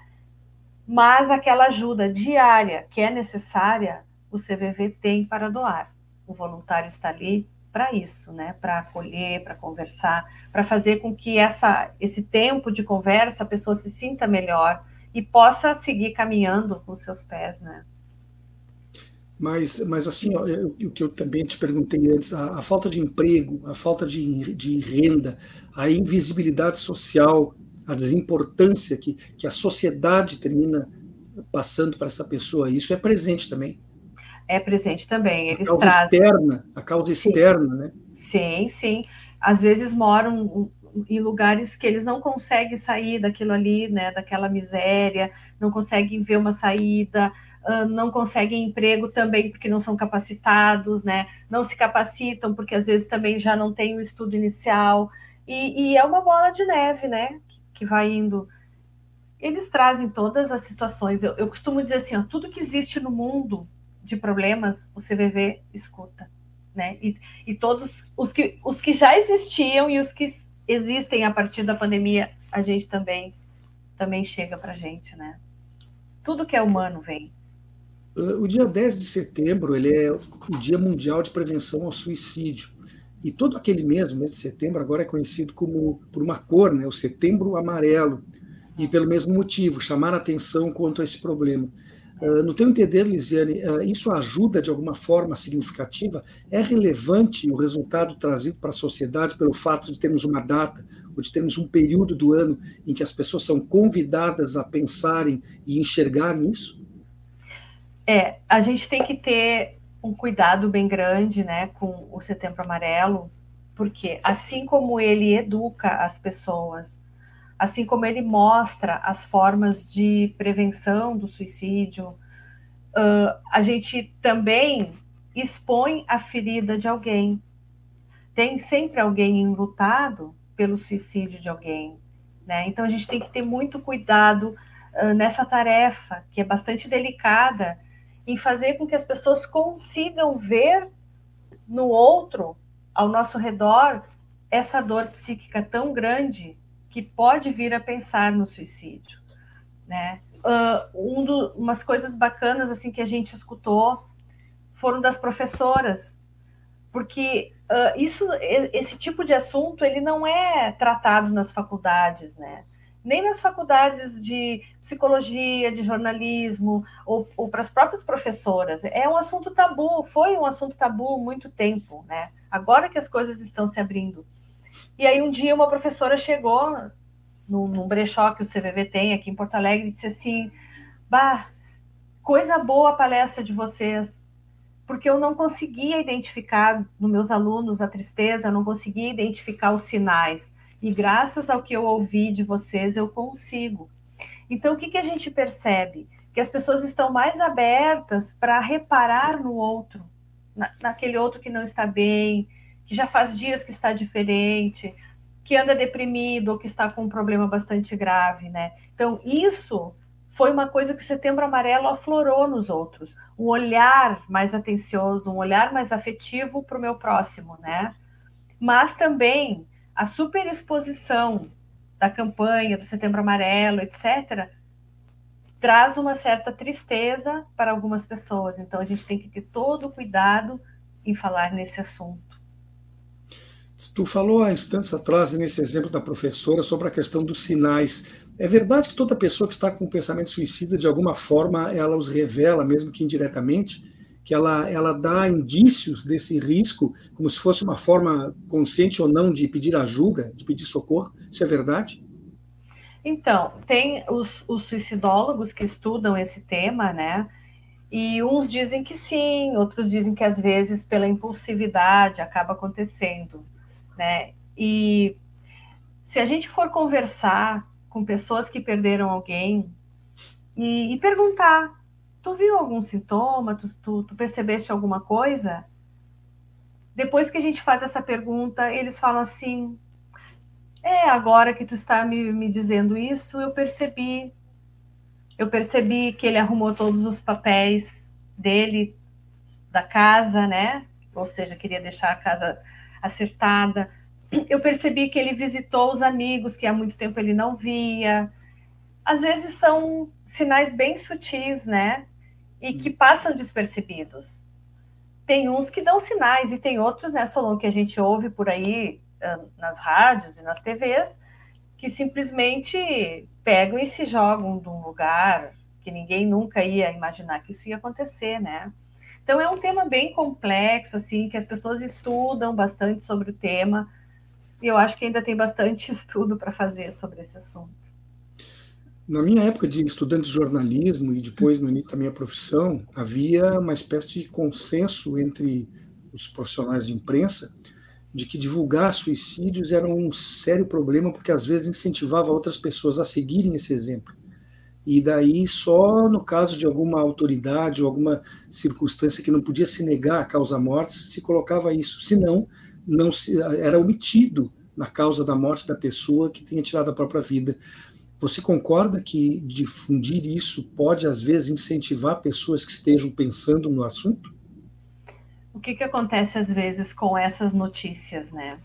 Mas aquela ajuda diária que é necessária, o CVV tem para doar. O voluntário está ali para isso, né? Para acolher, para conversar, para fazer com que essa, esse tempo de conversa a pessoa se sinta melhor e possa seguir caminhando com seus pés, né? Mas, mas assim, ó, eu, o que eu também te perguntei antes, a, a falta de emprego, a falta de, de, renda, a invisibilidade social, a desimportância que, que a sociedade termina passando para essa pessoa, isso é presente também. É presente também. Eles a causa trazem... externa, a causa sim. externa, né? Sim, sim. Às vezes moram em lugares que eles não conseguem sair daquilo ali, né, daquela miséria, não conseguem ver uma saída, não conseguem emprego também porque não são capacitados, né, não se capacitam porque às vezes também já não tem o estudo inicial, e, e é uma bola de neve, né, que, que, vai indo. Eles trazem todas as situações, eu, eu costumo dizer assim, ó, tudo que existe no mundo de problemas, o CVV escuta. Né? E, e todos os que, os que já existiam e os que existem a partir da pandemia, a gente também também chega para a gente, né? Tudo que é humano vem. O dia 10 de setembro ele é o Dia Mundial de Prevenção ao Suicídio. E todo aquele mês, o mês de setembro, agora é conhecido como por uma cor, né? o setembro amarelo. E pelo mesmo motivo, chamar a atenção quanto a esse problema. Uh, no teu entender, Lisiane, uh, isso ajuda de alguma forma significativa? É relevante o resultado trazido para a sociedade pelo fato de termos uma data, ou de termos um período do ano em que as pessoas são convidadas a pensarem e enxergarem isso? É, a gente tem que ter um cuidado bem grande né, com o Setembro Amarelo, porque assim como ele educa as pessoas assim como ele mostra as formas de prevenção do suicídio, uh, a gente também expõe a ferida de alguém. Tem sempre alguém enlutado pelo suicídio de alguém, né? Então a gente tem que ter muito cuidado uh, nessa tarefa, que é bastante delicada, em fazer com que as pessoas consigam ver no outro, ao nosso redor, essa dor psíquica tão grande que pode vir a pensar no suicídio, né? Uh, um do, umas coisas bacanas assim que a gente escutou foram das professoras, porque uh, isso, esse tipo de assunto ele não é tratado nas faculdades, né? nem nas faculdades de psicologia, de jornalismo, ou, ou para as próprias professoras. É um assunto tabu, foi um assunto tabu há muito tempo, né? Agora que as coisas estão se abrindo. E aí um dia uma professora chegou num, num brechó que o CVV tem aqui em Porto Alegre e disse assim, bah, coisa boa a palestra de vocês, porque eu não conseguia identificar nos meus alunos a tristeza, não conseguia identificar os sinais. E graças ao que eu ouvi de vocês, eu consigo. Então, o que, que a gente percebe? Que as pessoas estão mais abertas para reparar no outro, na, naquele outro que não está bem, que já faz dias que está diferente, que anda deprimido ou que está com um problema bastante grave, né? Então, isso foi uma coisa que o Setembro Amarelo aflorou nos outros, um olhar mais atencioso, um olhar mais afetivo para o meu próximo, né? Mas também a superexposição da campanha do Setembro Amarelo, etc., traz uma certa tristeza para algumas pessoas. Então, a gente tem que ter todo o cuidado em falar nesse assunto. Tu falou há instantes atrás, nesse exemplo da professora, sobre a questão dos sinais. É verdade que toda pessoa que está com um pensamento suicida, de alguma forma, ela os revela, mesmo que indiretamente? que ela, ela dá indícios desse risco, como se fosse uma forma consciente ou não de pedir ajuda, de pedir socorro? Isso é verdade? Então, tem os, os suicidólogos que estudam esse tema, né? E uns dizem que sim, outros dizem que às vezes pela impulsividade acaba acontecendo, né? E se a gente for conversar com pessoas que perderam alguém e, e perguntar Tu viu algum sintoma? Tu, tu, tu, percebeste alguma coisa? Depois que a gente faz essa pergunta, eles falam assim: É, agora que tu está me, me dizendo isso, eu percebi. Eu percebi que ele arrumou todos os papéis dele, da casa, né? Ou seja, queria deixar a casa acertada. Eu percebi que ele visitou os amigos que há muito tempo ele não via às vezes são sinais bem sutis, né? E que passam despercebidos. Tem uns que dão sinais e tem outros, né, Solon, que a gente ouve por aí nas rádios e nas TVs, que simplesmente pegam e se jogam de um lugar que ninguém nunca ia imaginar que isso ia acontecer, né? Então é um tema bem complexo, assim, que as pessoas estudam bastante sobre o tema, e eu acho que ainda tem bastante estudo para fazer sobre esse assunto. Na minha época de estudante de jornalismo e depois no início da minha profissão, havia uma espécie de consenso entre os profissionais de imprensa de que divulgar suicídios era um sério problema porque às vezes incentivava outras pessoas a seguirem esse exemplo. E daí só no caso de alguma autoridade ou alguma circunstância que não podia se negar a causa morte se colocava isso, senão não se era omitido na causa da morte da pessoa que tinha tirado a própria vida. Você concorda que difundir isso pode, às vezes, incentivar pessoas que estejam pensando no assunto? O que, que acontece, às vezes, com essas notícias, né?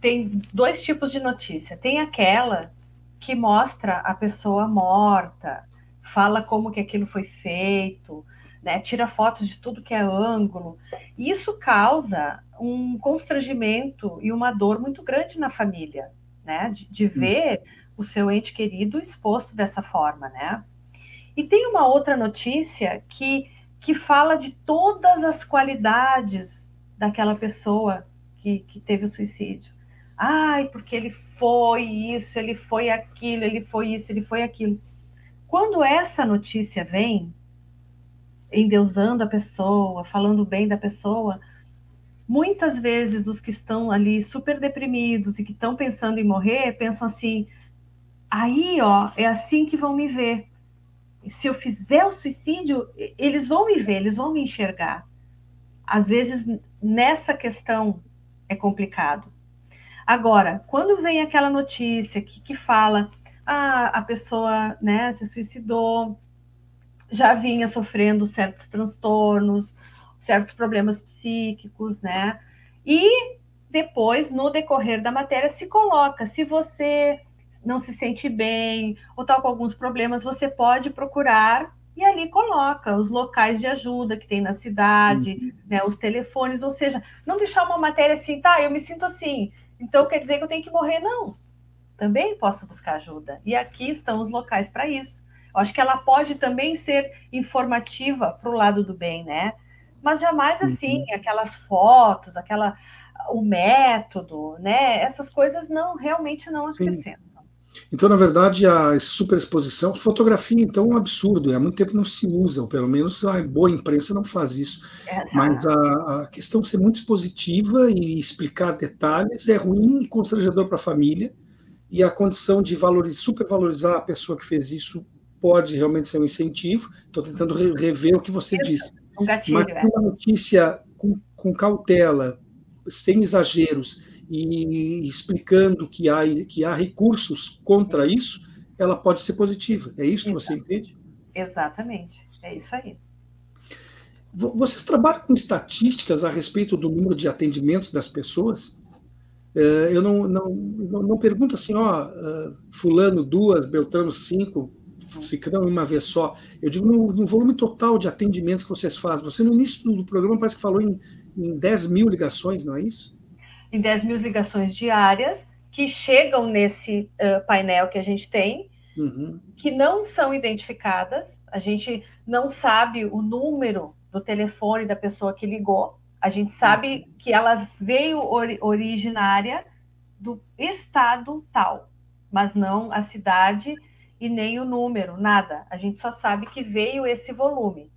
Tem dois tipos de notícia. Tem aquela que mostra a pessoa morta, fala como que aquilo foi feito, né? tira fotos de tudo que é ângulo. E isso causa um constrangimento e uma dor muito grande na família, né? De, de hum. ver hum o seu ente querido exposto dessa forma, né? E tem uma outra notícia que, que fala de todas as qualidades daquela pessoa que, que teve o suicídio. Ai, porque ele foi isso, ele foi aquilo, ele foi isso, ele foi aquilo. Quando essa notícia vem, endeusando a pessoa, falando bem da pessoa, muitas vezes os que estão ali super deprimidos e que estão pensando em morrer pensam assim: Aí, ó, é assim que vão me ver. Se eu fizer o suicídio, eles vão me ver, eles vão me enxergar. Às vezes, nessa questão é complicado. Agora, quando vem aquela notícia que, que fala, ah, a pessoa né, se suicidou, já vinha sofrendo certos transtornos, certos problemas psíquicos, né? E depois, no decorrer da matéria, se coloca, se você não se sente bem ou está com alguns problemas, você pode procurar e ali coloca os locais de ajuda que tem na cidade, uhum. né, os telefones, ou seja, não deixar uma matéria assim, tá, eu me sinto assim, então quer dizer que eu tenho que morrer, não. também posso buscar ajuda. E aqui estão os locais para isso. Eu acho que ela pode também ser informativa para o lado do bem, né? Mas jamais assim, uhum. aquelas fotos, aquela o método, né? Essas coisas não realmente não acrescentam. Então, na verdade, a superexposição, fotografia, então, é um absurdo. Há muito tempo não se usa, ou pelo menos a boa imprensa não faz isso. Exato. Mas a, a questão de ser muito expositiva e explicar detalhes é ruim e constrangedor para a família. E a condição de valorizar, supervalorizar a pessoa que fez isso pode realmente ser um incentivo. Estou tentando rever o que você isso, disse. Um gatilho, Mas é. uma notícia com, com cautela, sem exageros, e explicando que há, que há recursos contra isso, ela pode ser positiva. É isso que você entende? Exatamente, é isso aí. Vocês trabalham com estatísticas a respeito do número de atendimentos das pessoas? É, eu não, não, não, pergunto assim, ó, ah, fulano duas, Beltrano cinco, Cicrão uma vez só. Eu digo no, no, volume total de atendimentos que vocês fazem. Você no início do programa parece que falou em, em 10 mil ligações, não é isso? Em 10 mil ligações diárias que chegam nesse uh, painel que a gente tem, uhum. que não são identificadas. A gente não sabe o número do telefone da pessoa que ligou. A gente sabe que ela veio or originária do estado tal, mas não a cidade e nem o número, nada. A gente só sabe que veio esse volume.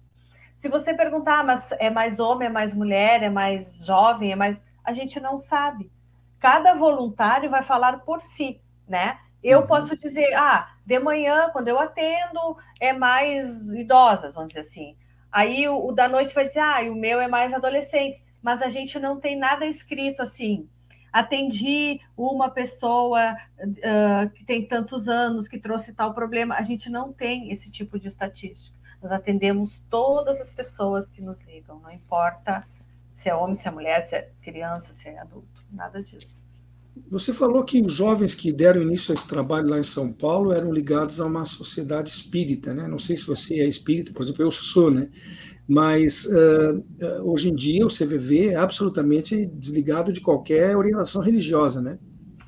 Se você perguntar, ah, mas é mais homem, é mais mulher, é mais jovem, é mais. A gente não sabe. Cada voluntário vai falar por si, né? Eu uhum. posso dizer, ah, de manhã, quando eu atendo, é mais idosas, vamos dizer assim. Aí o, o, da noite vai dizer, ah, o meu é mais adolescentes, mas a gente não tem nada escrito assim. Atendi uma pessoa uh, que tem tantos anos, que trouxe tal problema. A gente não tem esse tipo de estatística. Nós atendemos todas as pessoas que nos ligam, não importa se é homem, se é mulher, se é criança, se é adulto, nada disso. Você falou que os jovens que deram início a esse trabalho lá em São Paulo eram ligados a uma sociedade espírita, né? Não sei se você é espírita, por exemplo, eu sou, né? Mas uh, hoje em dia o CVV é absolutamente desligado de qualquer orientação religiosa, né?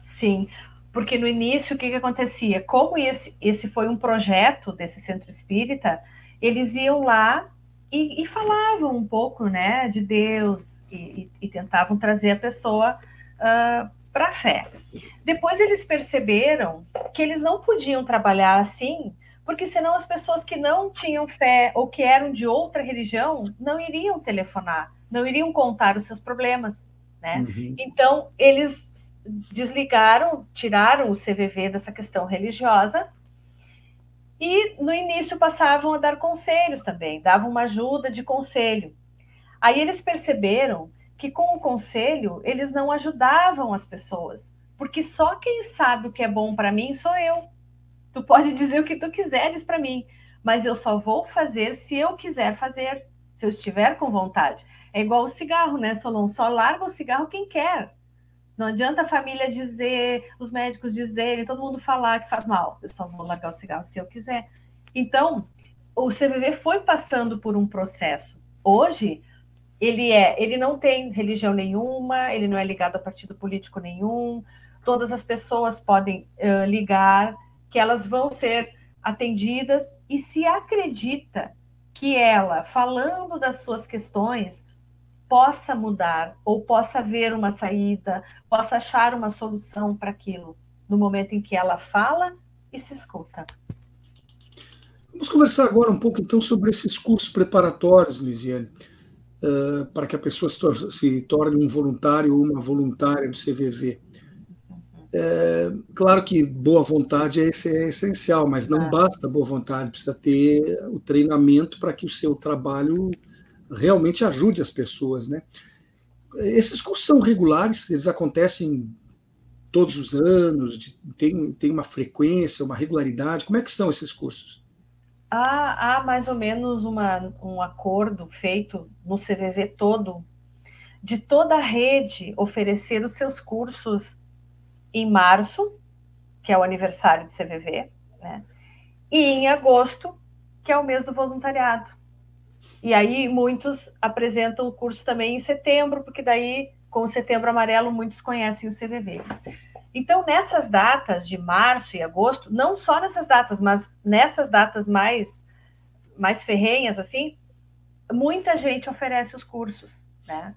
Sim, porque no início o que, que acontecia? Como esse, esse foi um projeto desse centro espírita, eles iam lá e, e falavam um pouco, né, de Deus e, e, tentavam trazer a pessoa uh, para a fé. Depois eles perceberam que eles não podiam trabalhar assim, porque senão as pessoas que não tinham fé ou que eram de outra religião não iriam telefonar, não iriam contar os seus problemas. Né? Uhum. Então, eles desligaram, tiraram o CVV dessa questão religiosa e no início passavam a dar conselhos também, davam uma ajuda de conselho. Aí eles perceberam que com o conselho eles não ajudavam as pessoas, porque só quem sabe o que é bom para mim sou eu. Tu pode dizer o que tu quiseres para mim, mas eu só vou fazer se eu quiser fazer, se eu estiver com vontade. É igual o cigarro, né, Solon? Só larga o cigarro quem quer. Não adianta a família dizer, os médicos dizerem, todo mundo falar que faz mal. Eu só vou largar o cigarro se eu quiser. Então, o CVV foi passando por um processo. Hoje, ele é, ele não tem religião nenhuma, ele não é ligado a partido político nenhum. Todas as pessoas podem uh, ligar, que elas vão ser atendidas e se acredita que ela, falando das suas questões, possa mudar ou possa ver uma saída, possa achar uma solução para aquilo, no momento em que ela fala e se escuta. Vamos conversar agora um pouco então sobre esses cursos preparatórios, Lisiane, uh, para que a pessoa se, tor se, torne um voluntário ou uma voluntária do CVV. É, claro que boa vontade é, é essencial, mas não é. basta boa vontade, precisa ter o treinamento para que o seu trabalho realmente ajude as pessoas, né? Esses cursos são regulares, eles acontecem todos os anos, de, tem, tem uma frequência, uma regularidade. Como é que são esses cursos? Há, há mais ou menos uma, um acordo feito no CVV todo, de toda a rede oferecer os seus cursos em março, que é o aniversário do CVV, né? e em agosto, que é o mês do voluntariado. E aí muitos apresentam o curso também em setembro, porque daí, com o setembro amarelo, muitos conhecem o CVV. Então, nessas datas de março e agosto, não só nessas datas, mas nessas datas mais, mais ferrenhas, assim, muita gente oferece os cursos, né?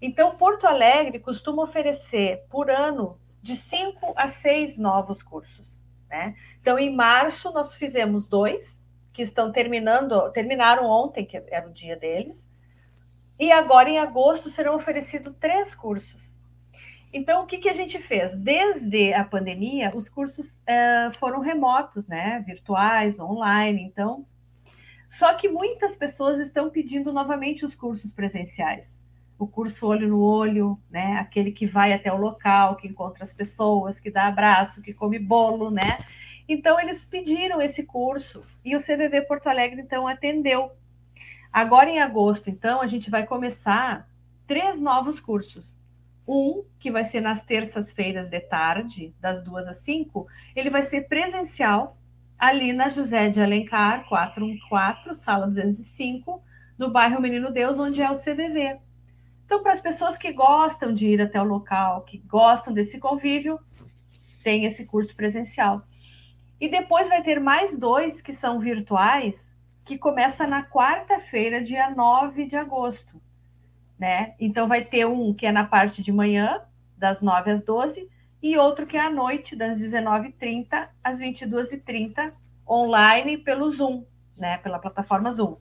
Então, Porto Alegre costuma oferecer por ano de cinco a seis novos cursos, né? Então, em março, nós fizemos dois, que estão terminando, terminaram ontem, que era o dia deles, e agora em agosto serão oferecidos três cursos. Então, o que, que a gente fez? Desde a pandemia, os cursos uh, foram remotos, né? Virtuais, online. Então, só que muitas pessoas estão pedindo novamente os cursos presenciais. O curso olho no olho, né? Aquele que vai até o local, que encontra as pessoas, que dá abraço, que come bolo, né? Então, eles pediram esse curso e o CVV Porto Alegre, então, atendeu. Agora, em agosto, então, a gente vai começar três novos cursos um, que vai ser nas terças-feiras de tarde, das duas às cinco, ele vai ser presencial ali na José de Alencar, 414, sala 205, no bairro Menino Deus, onde é o CVV. Então, para as pessoas que gostam de ir até o local, que gostam desse convívio, tem esse curso presencial. E depois vai ter mais dois que são virtuais, que começa na quarta-feira, dia 9 de agosto né? Então vai ter um que é na parte de manhã, das 9 às 12, e outro que é à noite, das 19h30 às 22h30, online pelo Zoom, né? Pela plataforma Zoom.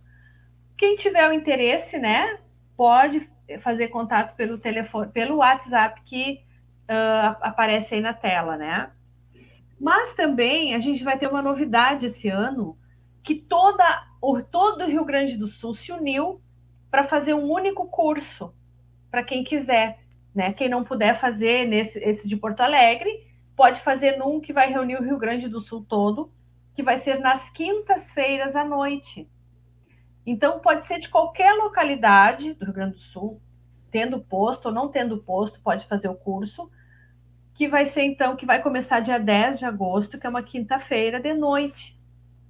Quem tiver o interesse, né, pode fazer contato pelo telefone, pelo WhatsApp que uh, aparece aí na tela, né? Mas também a gente vai ter uma novidade esse ano, que toda, todo o Rio Grande do Sul se uniu para fazer um único curso para quem quiser. Né? Quem não puder fazer nesse esse de Porto Alegre, pode fazer num que vai reunir o Rio Grande do Sul todo, que vai ser nas quintas-feiras à noite. Então, pode ser de qualquer localidade do Rio Grande do Sul, tendo posto ou não tendo posto, pode fazer o curso, que vai ser então, que vai começar dia 10 de agosto, que é uma quinta-feira de noite.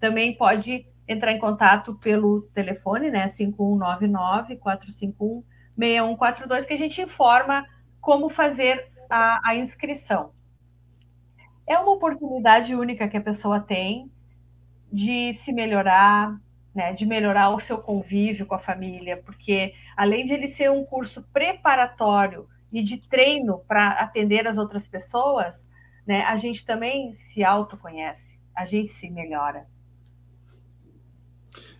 Também pode entrar em contato pelo telefone, né, 5199-451-6142, que a gente informa como fazer a, a inscrição. É uma oportunidade única que a pessoa tem de se melhorar, né, de melhorar o seu convívio com a família, porque além de ele ser um curso preparatório e de treino para atender as outras pessoas, né, a gente também se autoconhece, a gente se melhora.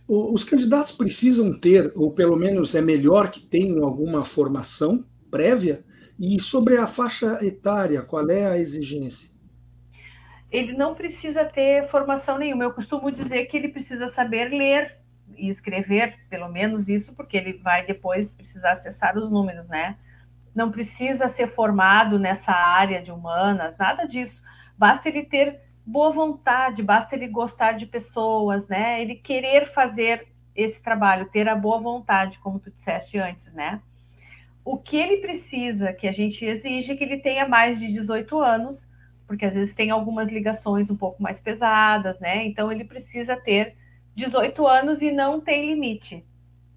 Os candidatos precisam ter, ou pelo menos é melhor que tenham alguma formação prévia? E sobre a faixa etária, qual é a exigência? Ele não precisa ter formação nenhuma. Eu costumo dizer que ele precisa saber ler e escrever, pelo menos isso, porque ele vai depois precisar acessar os números, né? Não precisa ser formado nessa área de humanas, nada disso. Basta ele ter boa vontade, basta ele gostar de pessoas, né? Ele querer fazer esse trabalho, ter a boa vontade, como tu disseste antes, né? O que ele precisa, que a gente exige, é que ele tenha mais de 18 anos, porque às vezes tem algumas ligações um pouco mais pesadas, né? Então ele precisa ter 18 anos e não tem limite.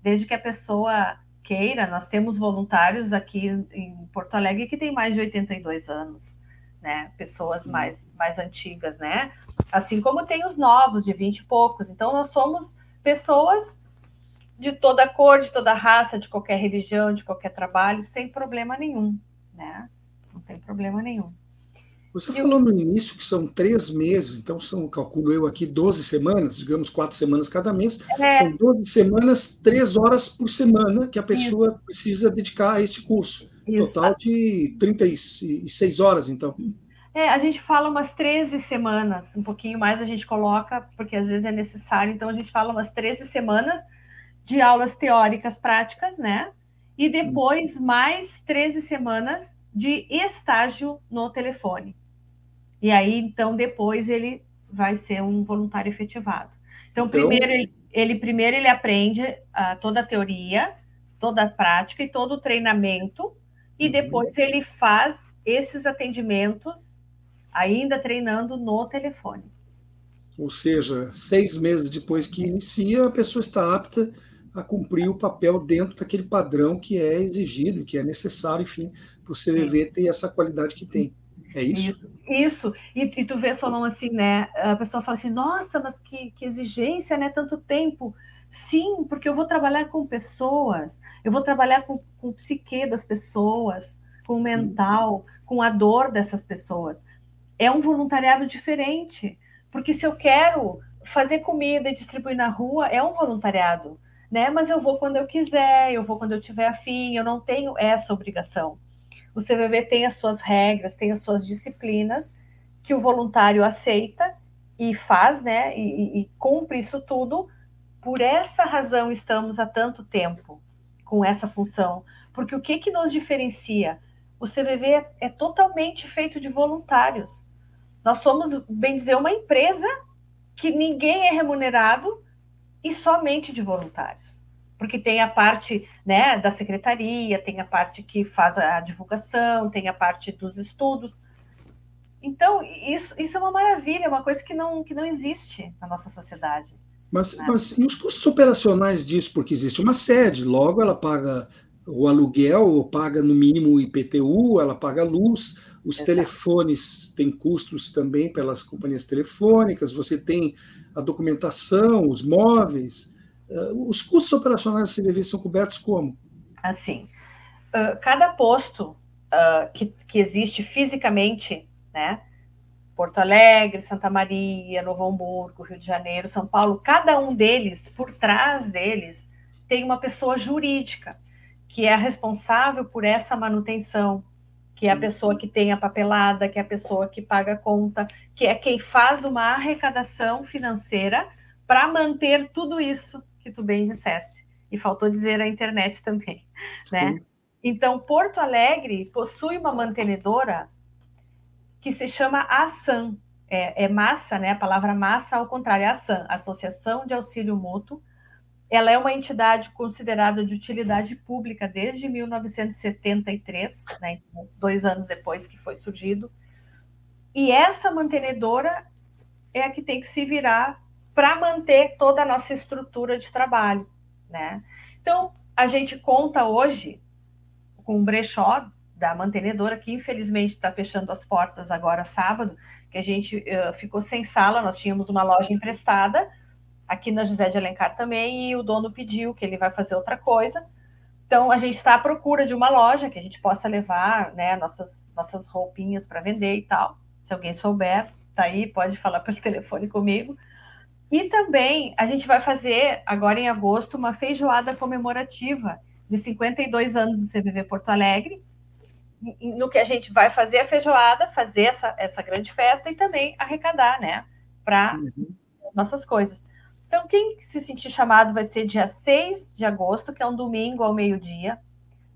Desde que a pessoa queira, nós temos voluntários aqui em Porto Alegre que tem mais de 82 anos né? Pessoas mais, mais antigas, né? Assim como tem os novos, de 20 e poucos. Então, nós somos pessoas de toda cor, de toda raça, de qualquer religião, de qualquer trabalho, sem problema nenhum, né? Não tem problema nenhum. Você falou no início que são três meses, então são, calculo eu aqui, 12 semanas, digamos quatro semanas cada mês. É. São 12 semanas, três horas por semana que a pessoa Isso. precisa dedicar a este curso. Isso. Total de 36 horas, então. É, a gente fala umas 13 semanas, um pouquinho mais a gente coloca, porque às vezes é necessário, então a gente fala umas 13 semanas de aulas teóricas práticas, né? E depois mais 13 semanas de estágio no telefone. E aí, então, depois ele vai ser um voluntário efetivado. Então, então primeiro ele, ele, primeiro ele aprende uh, toda a teoria, toda a prática e todo o treinamento e uhum. depois ele faz esses atendimentos, ainda treinando no telefone. Ou seja, seis meses depois que inicia, a pessoa está apta a cumprir o papel dentro daquele padrão que é exigido, que é necessário, enfim, para o CVV ter essa qualidade que tem. É isso? Isso. E, e, tu vê, Solon, assim, né? A pessoa fala assim, nossa, mas que, que exigência, né? Tanto tempo. Sim, porque eu vou trabalhar com pessoas, eu vou trabalhar com, com o psique das pessoas, com o mental, com a dor dessas pessoas. É um voluntariado diferente, porque se eu quero fazer comida e distribuir na rua, é um voluntariado, né? Mas eu vou quando eu quiser, eu vou quando eu tiver afim, eu não tenho essa obrigação. O CVV tem as suas regras, tem as suas disciplinas que o voluntário aceita e faz, né? E, e, cumpre isso tudo por essa razão estamos há tanto tempo com essa função. Porque o que, que nos diferencia? O CVV é, é totalmente feito de voluntários. Nós somos, bem dizer, uma empresa que ninguém é remunerado e somente de voluntários. Porque tem a parte né, da secretaria, tem a parte que faz a divulgação, tem a parte dos estudos. Então, isso, isso é uma maravilha, é uma coisa que não, que não existe na nossa sociedade. Mas, né? mas e os custos operacionais disso? Porque existe uma sede, logo ela paga o aluguel, ou paga no mínimo o IPTU, ela paga luz, os Exato. telefones têm custos também pelas companhias telefônicas, você tem a documentação, os móveis. Uh, os custos operacionais do serviço são cobertos como? Assim, cada posto que, que existe fisicamente, né, Porto Alegre, Santa Maria, Novo Hamburgo, Rio de Janeiro, São Paulo, cada um deles, por trás deles, tem uma pessoa jurídica que é a responsável por essa manutenção, que é a pessoa que tem a papelada, que é a pessoa que paga a conta, que é quem faz uma arrecadação financeira para manter tudo isso que tu bem disseste. E faltou dizer a internet também, né? Então, Porto Alegre possui uma mantenedora que se chama ASAM. É, é, massa, né? A palavra massa, ao contrário, é ASAM, Associação de Auxílio Mútuo. Ela é uma entidade considerada de utilidade pública desde 1973, né, então, dois anos depois que foi surgido. E essa mantenedora é a que tem que se virar para manter toda a nossa estrutura de trabalho, né? Então, a gente conta hoje com um brechó da mantenedora, que infelizmente está fechando as portas agora sábado, que a gente uh, ficou sem sala, nós tínhamos uma loja emprestada, aqui na José de Alencar também, e o dono pediu que ele vai fazer outra coisa. Então, a gente está à procura de uma loja que a gente possa levar né, nossas, nossas roupinhas para vender e tal. Se alguém souber, tá aí, pode falar pelo telefone comigo. E também a gente vai fazer, agora em agosto, uma feijoada comemorativa de 52 anos do CVV Porto Alegre, no que a gente vai fazer a feijoada, fazer essa, essa grande festa e também arrecadar, né, para uhum. nossas coisas. Então, quem se sentir chamado vai ser dia 6 de agosto, que é um domingo ao meio-dia,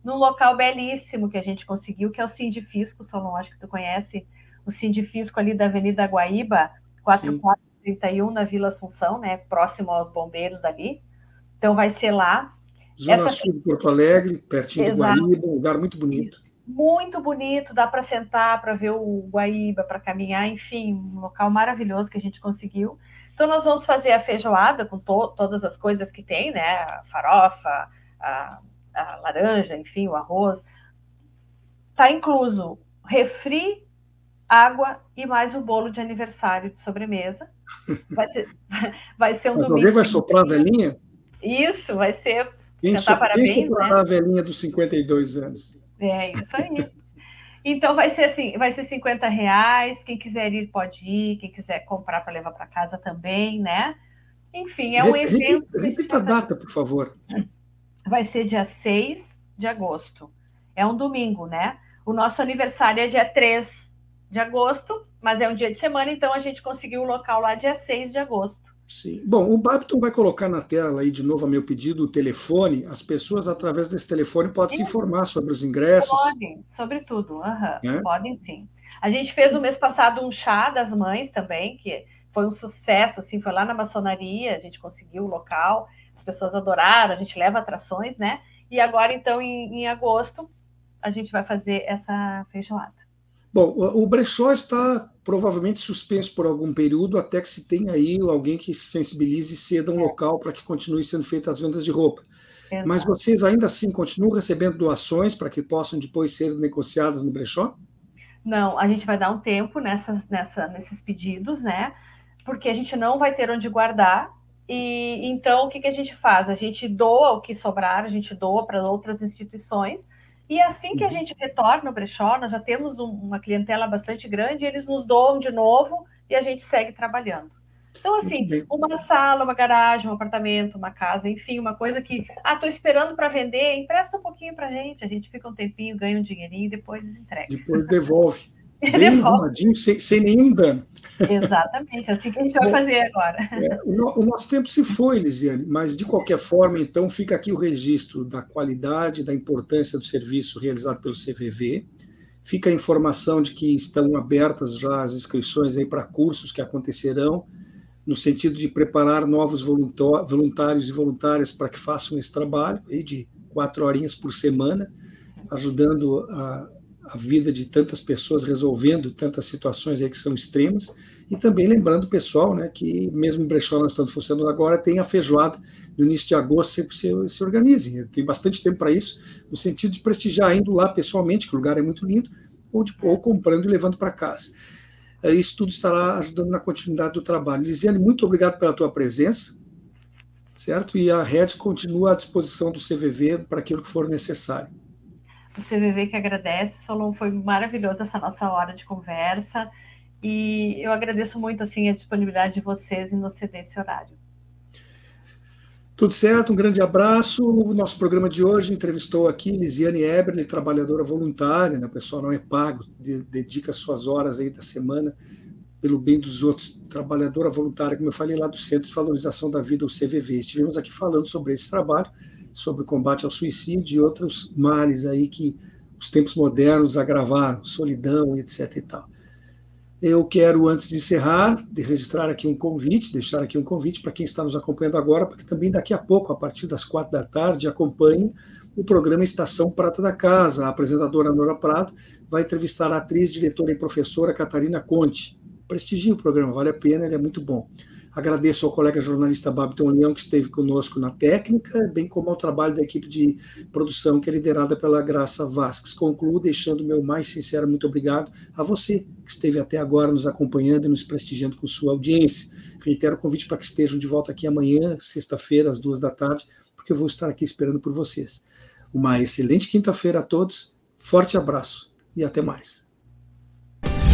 num local belíssimo que a gente conseguiu, que é o Sindifisco, Solon, acho que tu conhece, o Sindifisco ali da Avenida Guaíba, 4431, na Vila Assunção, né, próximo aos bombeiros ali. Então, vai ser lá. Zona Essa... Sul de Porto Alegre, pertinho Exato. do Guaíba, um lugar muito bonito muito bonito, dá para sentar, para ver o Guaíba, para caminhar, enfim, um local maravilhoso que a gente conseguiu. Então, nós vamos fazer a feijoada com to todas as coisas que tem, né? A farofa, a, a laranja, enfim, o arroz. Tá incluso refri, água e mais o bolo de aniversário de sobremesa. Vai ser, vai ser um Mas domingo. Alguém vai soprar a velhinha? Isso, vai ser. Quem, so, parabéns, quem né? a velhinha dos 52 anos? É isso aí. Então vai ser assim, vai ser 50 reais. Quem quiser ir pode ir, quem quiser comprar para levar para casa também, né? Enfim, é um evento. Repita a data, por favor. Vai ser dia 6 de agosto. É um domingo, né? O nosso aniversário é dia 3 de agosto, mas é um dia de semana, então a gente conseguiu o local lá dia 6 de agosto. Sim. Bom, o Babton vai colocar na tela aí de novo a meu pedido o telefone. As pessoas, através desse telefone, podem sim. se informar sobre os ingressos. Podem, sobretudo. Uhum. É? Podem sim. A gente fez no mês passado um chá das mães também, que foi um sucesso, assim, foi lá na maçonaria, a gente conseguiu o local, as pessoas adoraram, a gente leva atrações, né? E agora, então, em, em agosto, a gente vai fazer essa feijoada. Bom, o brechó está provavelmente suspenso por algum período até que se tenha aí alguém que se sensibilize e ceda um é. local para que continue sendo feitas as vendas de roupa. Exato. Mas vocês ainda assim continuam recebendo doações para que possam depois ser negociadas no brechó? Não, a gente vai dar um tempo nessas, nessa, nesses pedidos, né? Porque a gente não vai ter onde guardar. E então o que, que a gente faz? A gente doa o que sobrar, a gente doa para outras instituições. E assim que a uhum. gente retorna o brechó, nós já temos um, uma clientela bastante grande, eles nos doam de novo e a gente segue trabalhando. Então, assim, uma sala, uma garagem, um apartamento, uma casa, enfim, uma coisa que, ah, tô esperando para vender, empresta um pouquinho para a gente, a gente fica um tempinho, ganha um dinheirinho e depois entrega. Depois devolve. Bem arrumadinho, sem, sem nenhum dano. Exatamente, assim que a gente vai fazer agora. É, o, o, nosso tempo se foi, Lisiane, mas de qualquer forma, então, fica aqui o registro da qualidade, da importância do serviço realizado pelo CVV. Fica a informação de que estão abertas já as inscrições aí para cursos que acontecerão no sentido de preparar novos voluntários e voluntárias para que façam esse trabalho, aí de quatro horinhas por semana, ajudando a, a vida de tantas pessoas, resolvendo tantas situações aí que são extremas, e também lembrando o pessoal, né, que mesmo em Brechó não estando funcionando agora, tem a feijoada no início de agosto, sempre se, se organizem, tem bastante tempo para isso, no sentido de prestigiar indo lá pessoalmente, que o lugar é muito lindo, ou, de, ou comprando e levando para casa. É, isso tudo estará ajudando na continuidade do trabalho. Lisiane, muito obrigado pela tua presença, certo? E a rede continua à disposição do CVV para aquilo que for necessário. O CVV que agradece, Solon, foi maravilhoso essa nossa hora de conversa e eu agradeço muito assim a disponibilidade de vocês em nos ceder esse horário. Tudo certo, um grande abraço. O nosso programa de hoje entrevistou aqui Lisiane Eberle, trabalhadora voluntária, né? o pessoal não é pago, dedica suas horas aí da semana pelo bem dos outros. Trabalhadora voluntária, como eu falei lá do Centro de Valorização da Vida, o CVV. Estivemos aqui falando sobre esse trabalho, sobre o combate ao suicídio e outros males aí que os tempos modernos agravaram, solidão, etc e tal. Eu quero, antes de encerrar, de registrar aqui um convite, deixar aqui um convite para quem está nos acompanhando agora, porque também daqui a pouco, a partir das quatro da tarde, acompanhe o programa Estação Prata da Casa. A apresentadora Nora Prado vai entrevistar a atriz, diretora e professora Catarina Conte. Prestigie o programa, vale a pena, ele é muito bom. Agradeço ao colega jornalista Babiton Leão, que esteve conosco na técnica, bem como ao trabalho da equipe de produção, que é liderada pela Graça Vasques. Concluo deixando meu mais sincero muito obrigado a você, que esteve até agora nos acompanhando e nos prestigiando com sua audiência. Reitero o convite para que estejam de volta aqui amanhã, sexta-feira, às duas da tarde, porque eu vou estar aqui esperando por vocês. Uma excelente quinta-feira a todos, forte abraço e até mais.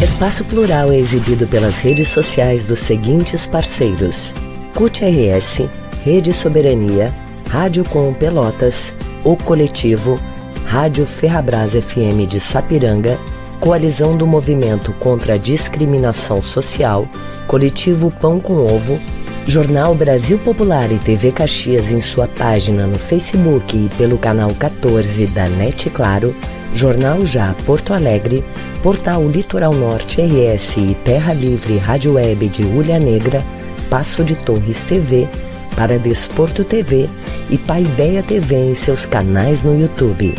Espaço Plural é exibido pelas redes sociais dos seguintes parceiros: CUT RS, Rede Soberania, Rádio Com Pelotas, O Coletivo, Rádio Ferrabras FM de Sapiranga, Coalizão do Movimento contra a Discriminação Social, Coletivo Pão com Ovo, Jornal Brasil Popular e TV Caxias em sua página no Facebook e pelo canal 14 da NET Claro, Jornal Já Porto Alegre, Portal Litoral Norte RS e Terra Livre Rádio Web de Ulha Negra, Passo de Torres TV, para Desporto TV e Paideia TV em seus canais no YouTube.